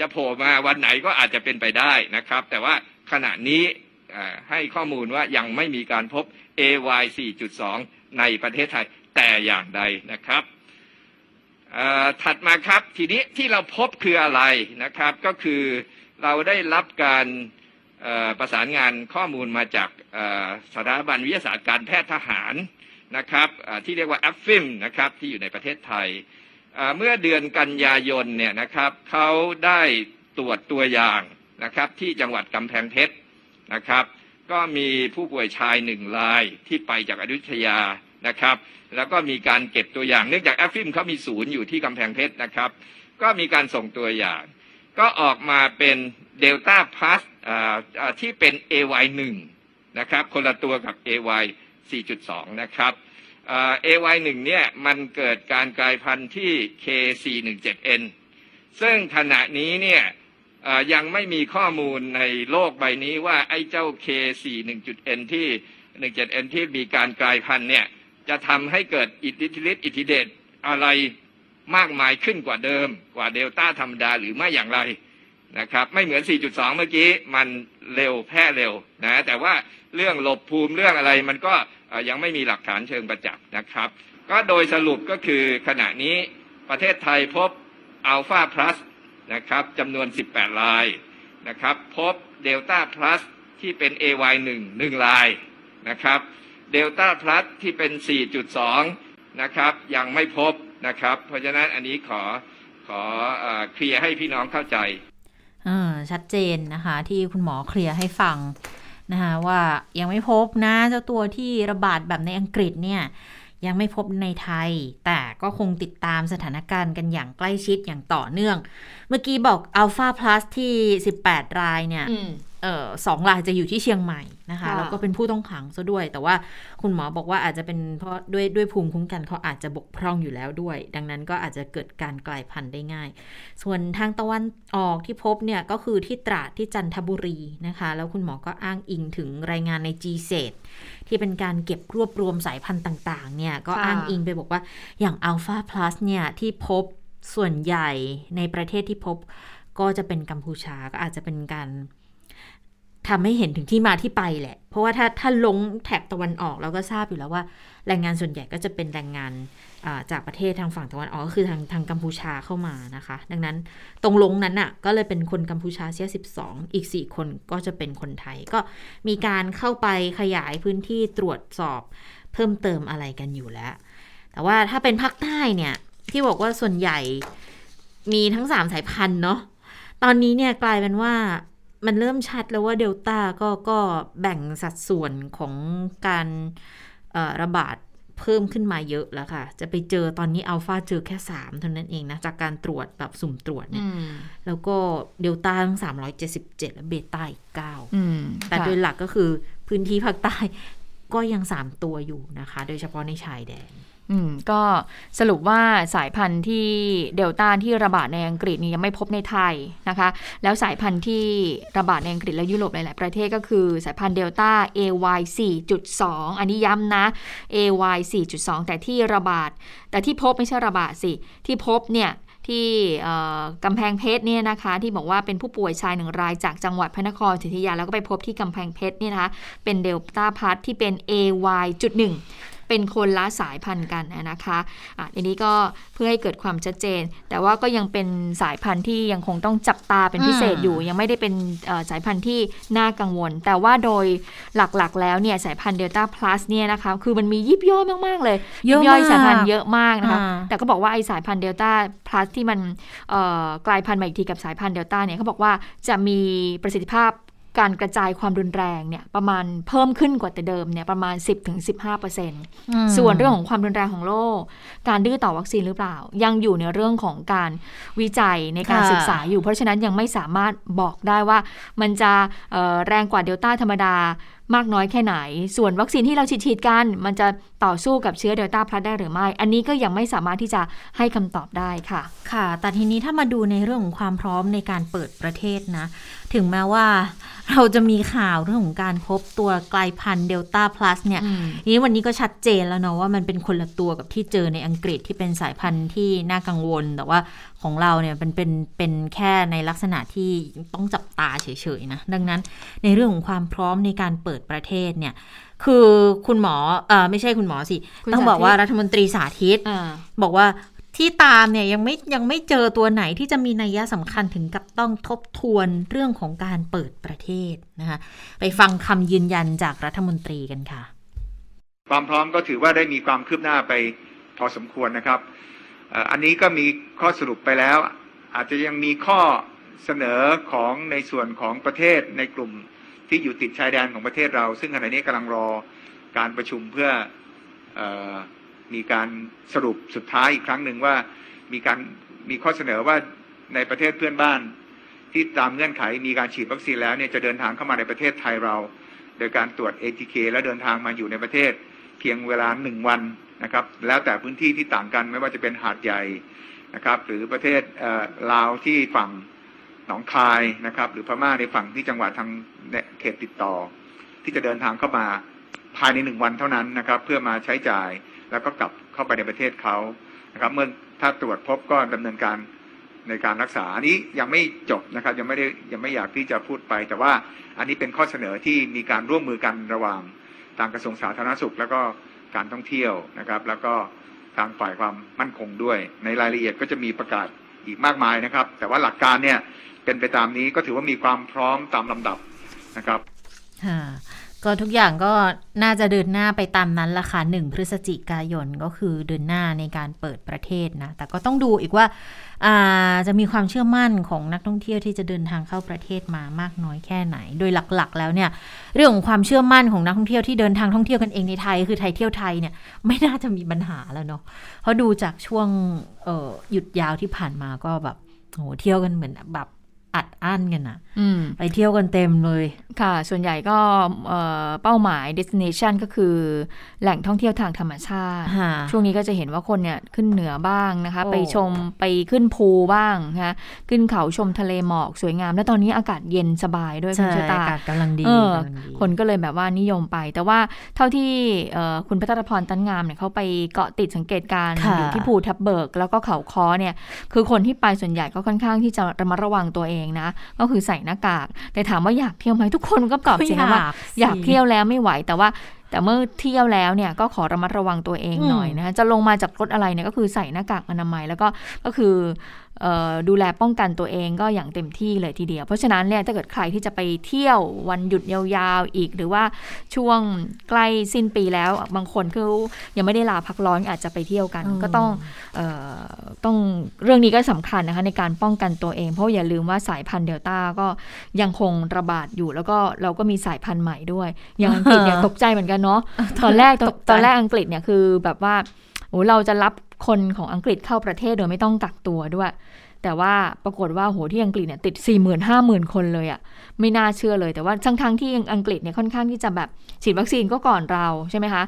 จะโผล่มาวันไหนก็อาจจะเป็นไปได้นะครับ แต่ว่าขณะนี้ให้ข้อมูลว่ายังไม่มีการพบ AY 4.2 ในประเทศไทยแต่อย่างใดนะครับถัดมาครับทีนี้ที่เราพบคืออะไรนะครับ ก็คือเราได้รับการประสานงานข้อมูลมาจากสถาบันวิทยาศาสตร์การแพทย์ทหาร นะครับที่เรียกว่าแอฟฟิมนะครับที่อยู่ในประเทศไทย เมื่อเดือนกันยายนเนี่ยนะครับเขาได้ตรวจตัวอย่างนะครับที่จังหวัดกำแพงเพชรนะครับ ก็มีผู้ป่วยชายหนึ่งรายที่ไปจากอยุธยานะครับ แล้วก็มีการเก็บตัวอย่างเนื่องจากแอฟฟิมเขามีศูนย์อยู่ที่กำแพงเพชรนะครับ ก็มีการส่งตัวอย่าง ก็ออกมาเป็นเดลต้าพลัสที่เป็น AY1 นะครับคนละตัวกับ AY 4.2 นะครับ AY1 เนี่ยมันเกิดการกลายพันธุ์ที่ K417N ซึ่งขณะนี้เนี่ยยังไม่มีข้อมูลในโลกใบนี้ว่าไอ้เจ้า K41.N ที่ 17N ที่มีการกลายพันธุ์เนี่ยจะทำให้เกิดอิทธิฤทธิ์อิทธิเดชอะไรมากมายขึ้นกว่าเดิมกว่าเดลต้าธรรมดาหรือไม่อย่างไร นะครับ ไม่เหมือน 4.2 เมื่อกี้มันเร็วแพร่เร็วนะแต่ว่าเรื่องหลบภูมิเรื่องอะไรมันก็ยังไม่มีหลักฐานเชิงประจักษ์นะครับ ก็โดยสรุปก็คือขณะนี้ประเทศไทยพบอัลฟาพลัสนะครับจำนวน 18 รายนะครับพบเดลต้าพลัสที่เป็น AY1 1รายนะครับเดลต้าพลัสที่เป็น 4.2 นะครับยังไม่พบนะครับ เพราะฉะนั้นอันนี้ขอขอเคลียร์ให้พี่น้องเข้าใจ ชัดเจนนะคะ ที่คุณหมอเคลียร์ให้ฟังนะคะว่ายังไม่พบนะเจ้าตัวที่ระบาดแบบในอังกฤษเนี่ยยังไม่พบในไทย แต่ก็คงติดตามสถานการณ์กันอย่างใกล้ชิดอย่างต่อเนื่อง เมื่อกี้บอกอัลฟาพลัสที่ 18 รายเนี่ย สองรายจะอยู่ที่เชียงใหม่นะคะแล้วก็เป็นผู้ต้องขังซะด้วย แต่ว่าคุณหมอบอกว่าอาจจะเป็นเพราะด้วยด้วยภูมิคุ้มกันเขาอาจจะบกพร่องอยู่แล้วด้วย ดังนั้นก็อาจจะเกิดการกลายพันธุ์ได้ง่าย ส่วนทางตะวันออกที่พบเนี่ยก็คือที่ตราดที่จันทบุรีนะคะ แล้วคุณหมอก็อ้างอิงถึงรายงานใน g เ e ที่เป็นการเก็บรวบรวมสายพันธุ์ต่างๆเนี่ยก็อ้างอิงไปบอกว่าอย่างอัลฟาพลัสเนี่ยที่พบส่วนใหญ่ในประเทศที่พบก็จะเป็นกัมพูชาก็อาจจะเป็นการ ทำให้เห็นถึงที่มาที่ไปแหละ เพราะว่าถ้าถ้าลงแถบตะวันออกเราก็ทราบอยู่แล้วว่า แรงงานส่วนใหญ่ก็จะเป็นแรงงานจากประเทศทางฝั่งตะวันออกก็คือทางทางกัมพูชาเข้ามานะคะ ดังนั้นตรงลงนั้นน่ะก็เลยเป็นคนกัมพูชาเสีย 12 อีก 4 คนก็จะเป็นคนไทย ก็มีการเข้าไปขยายพื้นที่ตรวจสอบเพิ่มเติมอะไรกันอยู่แล้ว แต่ว่าถ้าเป็นภาคใต้เนี่ยที่บอกว่าส่วนใหญ่มีทั้ง 3 สายพันธุ์เนาะตอนนี้เนี่ยกลายเป็นว่า มันเริ่มชัดแล้วว่าเดลต้าก็ก็แบ่งสัดส่วนของการระบาดเพิ่มขึ้นมาเยอะแล้วค่ะ จะไปเจอตอนนี้อัลฟาเจอแค่สามเท่านั้นเองนะ จากการตรวจแบบสุ่มตรวจเนี่ย แล้วก็เดลต้าทั้งสามร้อยเจ็ดสิบเจ็ดและเบต้าอีกเก้าแต่โดยหลักก็คือพื้นที่ภาคใต้ก็ยังสามตัวอยู่นะคะ โดยเฉพาะในชายแดน อืมก็สรุปว่าสายพันธุ์ที่เดลต้าที่ระบาดในอังกฤษนี่ยังไม่พบในไทยนะคะ แล้วสายพันธุ์ที่ระบาดในอังกฤษและยุโรปหลาย ๆ ประเทศก็คือสายพันธุ์เดลต้า AY 4.2 อันนี้ย้ำนะ AY 4.2 แต่ที่ระบาด แต่ที่พบไม่ใช่ระบาดสิ ที่พบเนี่ยที่กำแพงเพชรเนี่ยนะคะ ที่บอกว่าเป็นผู้ป่วยชายหนึ่งรายจากจังหวัดพระนครศรีอยุธยาแล้วก็ไปพบที่กำแพงเพชรเนี่ยนะคะเป็นเดลต้าพัทที่เป็น AY.1 เป็นคนละสายพันธุ์กันนะคะอะอันนี้ก็เพื่อให้เกิดความชัดเจน แต่ว่าก็ยังเป็นสายพันธุ์ที่ยังคงต้องจับตาเป็นพิเศษอยู่ ยังไม่ได้เป็นสายพันธุ์ที่น่ากังวล แต่ว่าโดยหลักๆ แล้วเนี่ยสายพันธุ์เดลต้าพลัสเนี่ยนะคะคือมันมียิบย่อยมากๆ เลยยิบย่อยสายพันธุ์เยอะมากนะคะแต่ก็บอกว่าไอสายพันธุ์เดลต้าพลัสที่มันกลายพันธุ์มาอีกทีกับสายพันธุ์เดลต้าเนี่ยเขาบอกว่าจะมีประสิทธิภาพ การกระจายความรุนแรงเนี่ยประมาณเพิ่มขึ้นกว่าแต่เดิมเนี่ยประมาณ 10-15%ส่วนเรื่องของความรุนแรงของโรคการดื้อต่อวัคซีนหรือเปล่า ยังอยู่ในเรื่องของการวิจัยในการศึกษาอยู่ เพราะฉะนั้นยังไม่สามารถบอกได้ว่ามันจะแรงกว่าเดลต้าธรรมดา มากน้อยแค่ไหน ส่วนวัคซีนที่เราฉีดกัน มันจะต่อสู้กับเชื้อเดลต้าพลัสได้หรือไม่ อันนี้ก็ยังไม่สามารถที่จะให้คำตอบได้ค่ะ ค่ะ แต่ทีนี้ถ้ามาดูในเรื่องของความพร้อมในการเปิดประเทศนะ ถึงแม้ว่าเราจะมีข่าวเรื่องของการพบตัวกลายพันธุ์เดลต้าพลัสเนี่ยนี้วันนี้ก็ชัดเจนแล้วเนาะว่ามันเป็นคนละตัวกับที่เจอในอังกฤษที่เป็นสายพันธุ์ที่น่ากังวล แต่ว่าของเราเนี่ยเป็นเป็นเป็นแค่ในลักษณะที่ต้องจับตาเฉยๆนะ ดังนั้นในเรื่องของความพร้อมในการเปิดประเทศเนี่ย คือคุณหมอเออไม่ใช่คุณหมอสิ ต้องบอกว่ารัฐมนตรีสาธิตบอกว่าที่ตามเนี่ยยังไม่ยังไม่เจอตัวไหนที่จะมีนัยยะสำคัญถึงกับต้องทบทวนเรื่องของการเปิดประเทศนะคะไปฟังคำยืนยันจากรัฐมนตรีกันค่ะ ความพร้อมก็ถือว่าได้มีความคืบหน้าไปพอสมควรนะครับ อันนี้ก็มีข้อสรุปไปแล้ว อาจจะยังมีข้อเสนอของในส่วนของประเทศในกลุ่ม ที่อยู่ติดชายแดนของประเทศเรา ซึ่งขณะนี้กำลังรอการประชุมเพื่ออมีการสรุปสุดท้ายอีกครั้งหนึ่งว่ามีการมีข้อเสนอว่าในประเทศเพื่อนบ้าน ที่ตามเงื่อนไขมีการฉีดวัคซีนแล้วเนี่ยจะเดินทางเข้ามาในประเทศไทยเรา โดยการตรวจ ATK แล้วเดินทางมาอยู่ในประเทศเพียงเวลาหนึ่งวันนะครับ แล้วแต่พื้นที่ที่ต่างกันไม่ว่าจะเป็นหาดใหญ่นะครับ หรือประเทศลาวที่ฝั่ง หนองคายนะครับ หรือพม่าในฝั่งที่จังหวัดทางเขตติดต่อ ที่จะเดินทางเข้ามาภายในหนึ่งวันเท่านั้นนะครับ เพื่อมาใช้จ่ายแล้วก็กลับเข้าไปในประเทศเขานะครับ เมื่อถ้าตรวจพบก็ดำเนินการในการรักษาอันนี้ยังไม่จบนะครับ ยังไม่ได้ยังไม่อยากที่จะพูดไป แต่ว่าอันนี้เป็นข้อเสนอที่มีการร่วมมือกันระหว่างทางกระทรวงสาธารณสุข แล้วก็การท่องเที่ยวนะครับ แล้วก็ทางฝ่ายความมั่นคงด้วย ในรายละเอียดก็จะมีประกาศอีกมากมายนะครับ แต่ว่าหลักการเนี่ย เป็นไปตามนี้ก็ถือว่ามีความพร้อมตามลำดับนะครับก็ทุกอย่างก็น่าจะเดินหน้าไปตามนั้นละค่ะหนึ่งพฤศจิกายนก็คือเดินหน้าในการเปิดประเทศนะ แต่ก็ต้องดูอีกว่าจะมีความเชื่อมั่นของนักท่องเที่ยวที่จะเดินทางเข้าประเทศมามากน้อยแค่ไหน โดยหลักๆ แล้วเนี่ยเรื่องของความเชื่อมั่นของนักท่องเที่ยวที่เดินทางท่องเที่ยวกันเองในไทย คือไทยเที่ยวไทยเนี่ยไม่น่าจะมีปัญหาแล้วเนาะเพราะดูจากช่วงหยุดยาวที่ผ่านมาก็แบบโหเที่ยวกันเหมือนแบบ อัดอั้นกันอะไปเที่ยวกันเต็มเลย ค่ะ ส่วนใหญ่ก็เป้าหมาย destination ก็คือแหล่งท่องเที่ยวทางธรรมชาติ ช่วงนี้ก็จะเห็นว่าคนเนี่ยขึ้นเหนือบ้างนะคะ ไปชมไปขึ้นภูบ้างนะคะขึ้นเขาชมทะเลหมอกสวยงาม แล้วตอนนี้อากาศเย็นสบายด้วยคุณชะตาอากาศกำลังดี คนก็เลยแบบว่านิยมไป แต่ว่าเท่าที่คุณพัฒนพรตั้นงามเนี่ยเขาไปเกาะติดสังเกตการอยู่ที่ภูทับเบิก แล้วก็เขาคอเนี่ยคือคนที่ไปส่วนใหญ่ก็ค่อนข้างที่จะระมัดระวังตัวเององนะ ก็คือใส่หน้ากาก แต่ถามว่าอยากเที่ยวไหมทุกคนก็ตอบเสียงว่า อยากเที่ยวแล้วไม่ไหวแต่ว่าแต่เมื่อเที่ยวแล้วเนี่ยก็ขอระมัดระวังตัวเองหน่อยนะคะจะลงมาจากรถอะไรเนี่ยก็คือใส่หน้ากากอนามัยแล้วก็ก็คือ ดูแลป้องกันตัวเองก็อย่างเต็มที่เลยทีเดียว เพราะฉะนั้นเนี่ยถ้าเกิดใครที่จะไปเที่ยววันหยุดยาวๆอีก หรือว่าช่วงใกล้สิ้นปีแล้วบางคนคือยังไม่ได้ลาพักร้อนอาจจะไปเที่ยวกัน ก็ต้องออต้องเรื่องนี้ก็สำคัญนะคะในการป้องกันตัวเอง เพราะอย่าลืมว่าสายพันธุ์เดลต้าก็ยังคงระบาดอยู่ แล้วก็เราก็มีสายพันธุ์ใหม่ด้วย อย่างอังกฤษเนี่ยตกใจเหมือนกันเนาะตอนแรกตอนแรกอังกฤษเนี่ยคือแบบว่าโอ้เราจะรับ คนของอังกฤษเข้าประเทศโดยไม่ต้องกักตัวด้วย แต่ว่าปรากฏว่าโหที่อังกฤษเนี่ยติด 4 5 0,000 คนเลยอะ่ะ ไม่น่าเชื่อเลย แต่ว่าทั้งทั้งที่อังกฤษเนี่ยค่อนข้างที่จะแบบฉีดวัคซีนก็ก่อนเราใช่ไหมคะ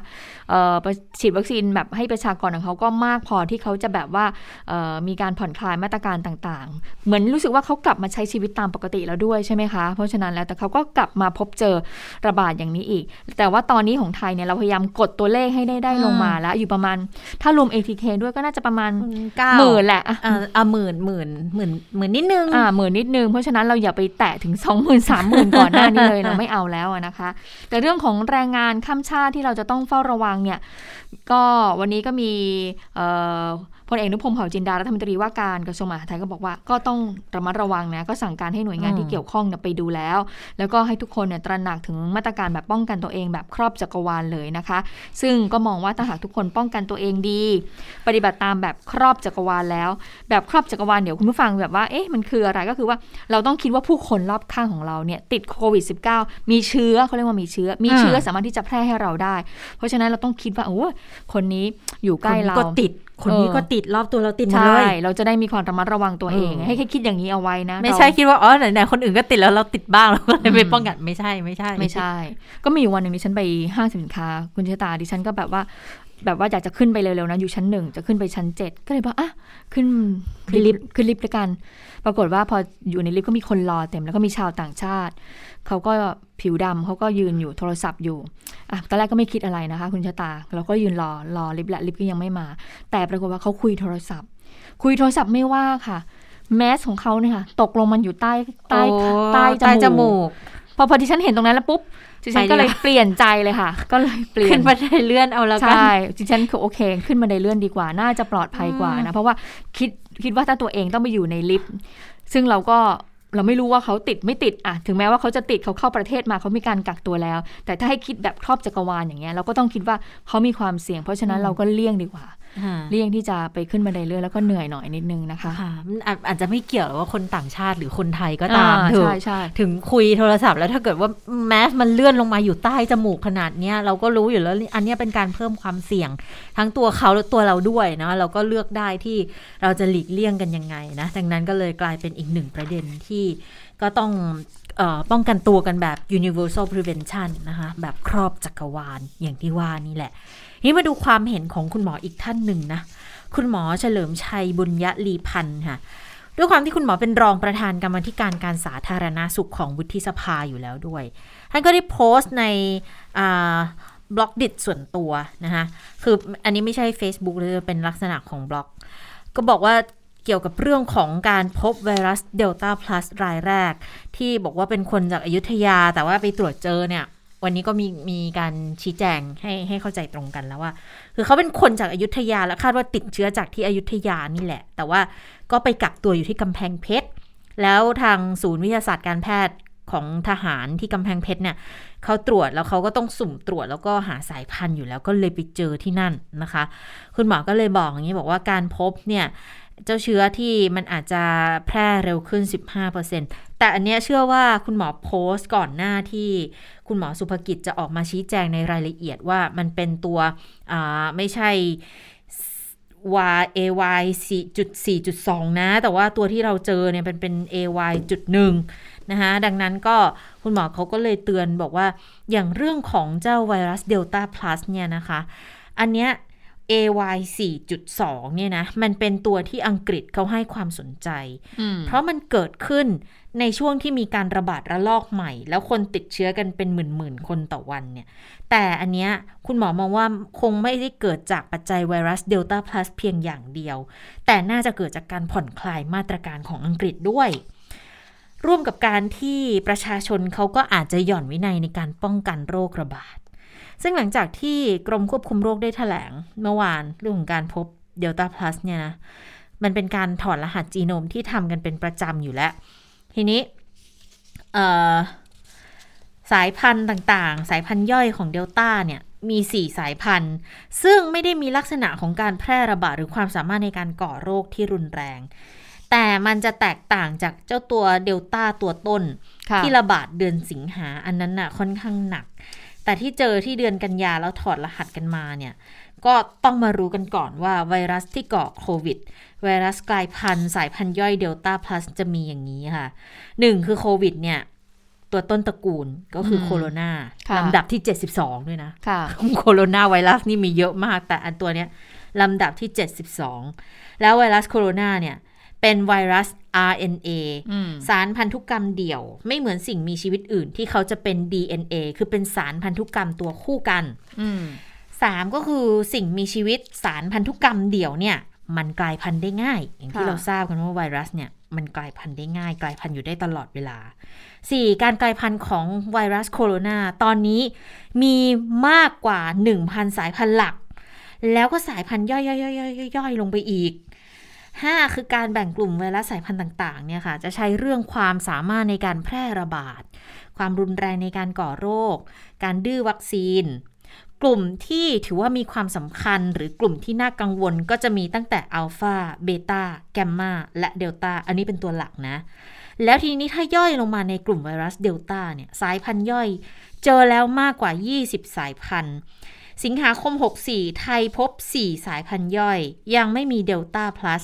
ฉีดวัคซีนแบบให้ประชากรของเขาก็มากพอที่เขาจะแบบว่ามีการผ่อนคลายมาตรการต่างๆ เหมือนรู้สึกว่าเขากลับมาใช้ชีวิตตามปกติแล้วด้วยใช่ไหมคะ เพราะฉะนั้นแล้วแต่เขาก็กลับมาพบเจอระบาดอย่างนี้อีก แต่ว่าตอนนี้ของไทยเนี่ยเราพยายามกดตัวเลขให้ได้ได้ลงมาแล้ว อยู่ประมาณถ้ารวม ATK ด้วยก็น่าจะประมาณหมื่นแหละอ่าหมื่นหมื่นหมื่นหมื่นนิดนึงอ่าหมื่นนิดนึง เพราะฉะนั้นเราอย่าไปแตะถึงสองหมื่นสามหมื่นก่อนหน้านี้เลยเราไม่เอาแล้วนะคะ แต่เรื่องของแรงงานข้ามชาติที่เราจะต้องเฝ้าระวังเนี่ย ก็วันนี้ก็มี พลเอกนุพงศ์เผ่าจินดารัฐมนตรีว่าการกระทรวงมหาดไทยก็บอกว่าก็ต้องระมัดระวังนะก็สั่งการให้หน่วยงานที่เกี่ยวข้องไปดูแล้ว แล้วก็ให้ทุกคนเนี่ยตระหนักถึงมาตรการแบบป้องกันตัวเองแบบครอบจักรวาลเลยนะคะ ซึ่งก็มองว่าถ้าหากทุกคนป้องกันตัวเองดี ปฏิบัติตามแบบครอบจักรวาลแล้ว แบบครอบจักรวาลเดี๋ยวคุณผู้ฟังแบบว่าเอ๊ะมันคืออะไรก็คือว่าเราต้องคิดว่าผู้คนรอบข้างของเราเนี่ยติดโควิด -19 มีเชื้อเขาเรียกว่ามีเชื้อ มีเชื้อสามารถที่จะแพร่ให้เราได้ เพราะฉะนั้นเราต้องคิดว่าโอ้คนนี้อยู่ใกล้เราก็ติด คนนี้ก็ติดรอบตัวเราติดหมดเลยเราจะได้มีความระมัดระวังตัวเอง ให้แค่คิดอย่างนี้เอาไว้นะ ไม่ใช่คิดว่าอ๋อไหนๆคนอื่นก็ติดแล้วเราติดบ้างเราก็เลยไปป้องกันไม่ใช่ไม่ใช่ ไม่ใช่ ก็มีอยู่วันหนึ่งดิฉันไปห้างสินค้า คุณเชตาดิฉันก็แบบว่า แบบว่าอยากจะขึ้นไปเร็วๆนะอยู่ชั้นหนึ่งจะขึ้นไปชั้นเจ็ดก็เลยบอกอะขึ้นขึ้นลิฟต์ขึ้นลิฟต์ด้วยกัน ปรากฏว่าพออยู่ในลิฟต์ก็มีคนรอเต็มแล้วก็มีชาวต่างชาติ เขาก็ผิวดำเขาก็ยืนอยู่โทรศัพท์อยู่อะตอนแรกก็ไม่คิดอะไรนะคะ คุณชะตาเราก็ยืนรอรอลิฟต์และลิฟต์ก็ยังไม่มา แต่ปรากฏว่าเขาคุยโทรศัพท์ คุยโทรศัพท์ไม่ว่าค่ะ แมสก์ของเขาเนี่ยค่ะตกลงมันอยู่ใต้ใต้ใต้จมูกพอพอที่ฉันเห็นตรงนั้นแล้วปุ๊บ ดิฉันก็เลยเปลี่ยนใจเลยค่ะ ก็เลยเปลี่ยนขึ้นบันไดเลื่อนเอาแล้วกันใช่ดิฉันคือโอเค ขึ้นบันไดเลื่อนดีกว่าน่าจะปลอดภัยกว่านะ เพราะว่าคิดคิดว่าถ้าตัวเองต้องไปอยู่ในลิฟต์ซึ่งเราก็เราไม่รู้ว่าเขาติดไม่ติดอะถึงแม้ว่าเขาจะติดเขาเข้าประเทศมาเขามีการกักตัวแล้ว แต่ถ้าให้คิดแบบครอบจักรวาลอย่างเงี้ยเราก็ต้องคิดว่าเขามีความเสี่ยง เพราะฉะนั้นเราก็เลี่ยงดีกว่า เลี่ยงที่จะไปขึ้นบันไดเลื่อนแล้วก็เหนื่อยหน่อยนิดนึงนะคะอาจจะไม่เกี่ยวว่าคนต่างชาติหรือคนไทยก็ตามถึงถึงคุยโทรศัพท์แล้วถ้าเกิดว่าแมสมันเลื่อนลงมาอยู่ใต้จมูกขนาดเนี้ยเราก็รู้อยู่แล้วอันนี้เป็นการเพิ่มความเสี่ยง ทั้งตัวเขาและตัวเราด้วยนะเราก็เลือกได้ที่เราจะหลีกเลี่ยงกันยังไงนะดังนั้นก็เลยกลายเป็นอีกหนึ่งประเด็นที่ก็ต้องป้องกันตัวกันแบบ universal prevention นะคะ แบบครอบจักรวาลอย่างที่ว่านี่แหละ นี่มาดูความเห็นของคุณหมออีกท่านหนึ่งนะ คุณหมอเฉลิมชัยบุญยะลีพันธ์ค่ะด้วยความที่คุณหมอเป็นรองประธานกรรมธิการการสาธารณาสุขของวุฒิสภาอยู่แล้วด้วย ท่านก็ได้โพสต์ในบล็อกดิจส่วนตัวนะคะคืออันนี้ไม่ใช่ Facebook เลยเป็นลักษณะของบล็อก ก็บอกว่าเกี่ยวกับเรื่องของการพบไวรัสเดลต้าพลัสรายแรก ที่บอกว่าเป็นคนจากอายุทยาแต่ว่าไปตรวจเจอเนี่ย วันนี้ก็มีมีการชี้แจงให้ให้เข้าใจตรงกันแล้วว่า คือเขาเป็นคนจากอายุทยาและคาดว่าติดเชื้อจากที่อายุทยานี่แหละ แต่ว่าก็ไปกักตัวอยู่ที่กำแพงเพชรแล้วทางศูนย์วิทยาศาสตร์การแพทย์ของทหารที่กำแพงเพชรเนี่ยเขาตรวจแล้วเขาก็ต้องสุ่มตรวจแล้วก็หาสายพันธุ์อยู่แล้วก็เลยไปเจอที่นั่นนะคะ คุณหมอก็เลยบอกอย่างนี้บอกว่าการพบเนี่ย เจ้าเชื้อที่มันอาจจะแพร่เร็วขึ้น 15%แต่อันเนี้ยเชื่อว่าคุณหมอโพสต์ก่อนหน้าที่คุณหมอสุภกิจจะออกมาชี้แจงในรายละเอียดว่ามันเป็นตัวไม่ใช่ y ay 4.4.2 นะ แต่ว่าตัวที่เราเจอเนี่ยเป็นเป็น ay จุดหนึ่งนะคะดังนั้นก็คุณหมอเขาก็เลยเตือนบอกว่าอย่างเรื่องของเจ้าไวรัสเดลต้าพลัสเนี่ยนะคะ อันเนี้ย AY 4.2 เนี่ยนะ มันเป็นตัวที่อังกฤษเขาให้ความสนใจ เพราะมันเกิดขึ้นในช่วงที่มีการระบาดระลอกใหม่ แล้วคนติดเชื้อกันเป็นหมื่นๆ คนต่อวันเนี่ย แต่อันเนี้ยคุณหมอมองว่าคงไม่ได้เกิดจากปัจจัยไวรัสเดลต้าพลัสเพียงอย่างเดียว แต่น่าจะเกิดจากการผ่อนคลายมาตรการของอังกฤษด้วย ร่วมกับการที่ประชาชนเขาก็อาจจะหย่อนวินัยในการป้องกันโรคระบาด ซึ่งหลังจากที่กรมควบคุมโรคได้แถลงเมื่อวานเรื่องของการพบเดลต้าพลัสเนี่ยนะมันเป็นการถอดรหัสจีโนมที่ทำกันเป็นประจำอยู่แล้ว ทีนี้สายพันธุ์ต่างๆ สายพันธุ์ย่อยของเดลต้าเนี่ยมี 4 สายพันธุ์ ซึ่งไม่ได้มีลักษณะของการแพร่ระบาดหรือความสามารถในการก่อโรคที่รุนแรง แต่มันจะแตกต่างจากเจ้าตัวเดลต้าตัวต้น ที่ระบาดเดือนสิงหาอันนั้นน่ะค่อนข้างหนัก แต่ที่เจอที่เดือนกันยาแล้วถอดรหัสกันมาเนี่ย ก็ต้องมารู้กันก่อนว่าไวรัสที่ก่อโควิด ไวรัสกลายพันธุ์สายพันธุ์ย่อยเดลต้าพลัสจะมีอย่างนี้ค่ะหนึ่งคือโควิดเนี่ยตัวต้นตระกูลก็คือโคโรนาลำดับที่ 72 ด้วยนะโคโรนาไวรัสนี่มีเยอะมากแต่อันตัวเนี้ยลำดับที่ 72 แล้วไวรัสโคโรนาเนี่ย เป็นไวรัส RNA สารพันธุกรรมเดี่ยว ไม่เหมือนสิ่งมีชีวิตอื่นที่เขาจะเป็น DNA คือเป็นสารพันธุกรรมตัวคู่กันสามก็คือสิ่งมีชีวิตสารพันธุกรรมเดี่ยวเนี่ย มันกลายพันธุ์ได้ง่าย อย่างที่เราทราบกันว่าไวรัสเนี่ยมันกลายพันธุ์ได้ง่าย กลายพันธุ์อยู่ได้ตลอดเวลา 4. การกลายพันธุ์ของไวรัสโคโรนา ตอนนี้มีมากกว่า 1,000 สายพันธุ์หลัก แล้วก็สายพันธุ์ย่อยๆๆๆๆลงไปอีก 5. คือการแบ่งกลุ่มไวรัสสายพันธุ์ต่างๆเนี่ยค่ะจะใช้เรื่องความสามารถในการแพร่ระบาด ความรุนแรงในการก่อโรค การดื้อวัคซีน กลุ่มที่ถือว่ามีความสำคัญหรือกลุ่มที่น่ากังวลก็จะมีตั้งแต่อัลฟาเบต้าแกมมาและเดลต้าอันนี้เป็นตัวหลักนะ แล้วทีนี้ถ้าย่อยลงมาในกลุ่มไวรัสเดลต้าเนี่ยสายพันธุ์ย่อย เจอแล้วมากกว่า 20 สายพันธุ์ สิงหาคม 64 ไทยพบ 4 สายพันธุ์ย่อย ยังไม่มีเดลต้าพลัส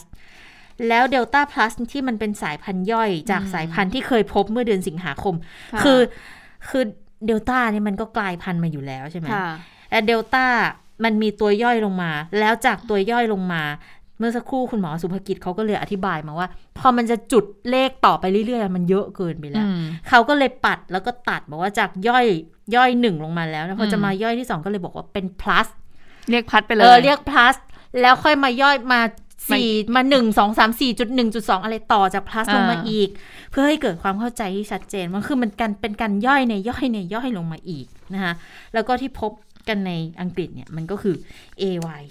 แล้วเดลต้าพลัสที่มันเป็นสายพันธุ์ย่อย จากสายพันธุ์ที่เคยพบเมื่อเดือนสิงหาคม คือคือเดลต้านี่มันก็กลายพันธุ์มาอยู่แล้วใช่ไหมแต่เดลต้ามันมีตัวย่อยลงมา แล้วจากตัวย่อยลงมา เมื่อสักครู่คุณหมอสุภกิจเขาก็เลยอธิบายมาว่า พอมันจะจุดเลขต่อไปเรื่อยๆ มันเยอะเกินไปแล้ว เขาก็เลยปัดแล้วก็ตัดบอกว่าจากย่อย ย่อยหนึ่งลงมาแล้วนะพอจะมาย่อยที่สองก็เลยบอกว่าเป็น plus เรียกพัดไปเลยเออเรียก plus แล้วค่อยมาย่อยมาสี่มาหนึ่งสองสามสี่จุดหนึ่งจุดสองอะไรต่อจาก plus ลงมาอีก เพื่อให้เกิดความเข้าใจที่ชัดเจนมันคือมันการเป็นการย่อยในย่อยในย่อยลงมาอีกนะคะแล้วก็ที่พบกันในอังกฤษเนี่ยมันก็คือ AY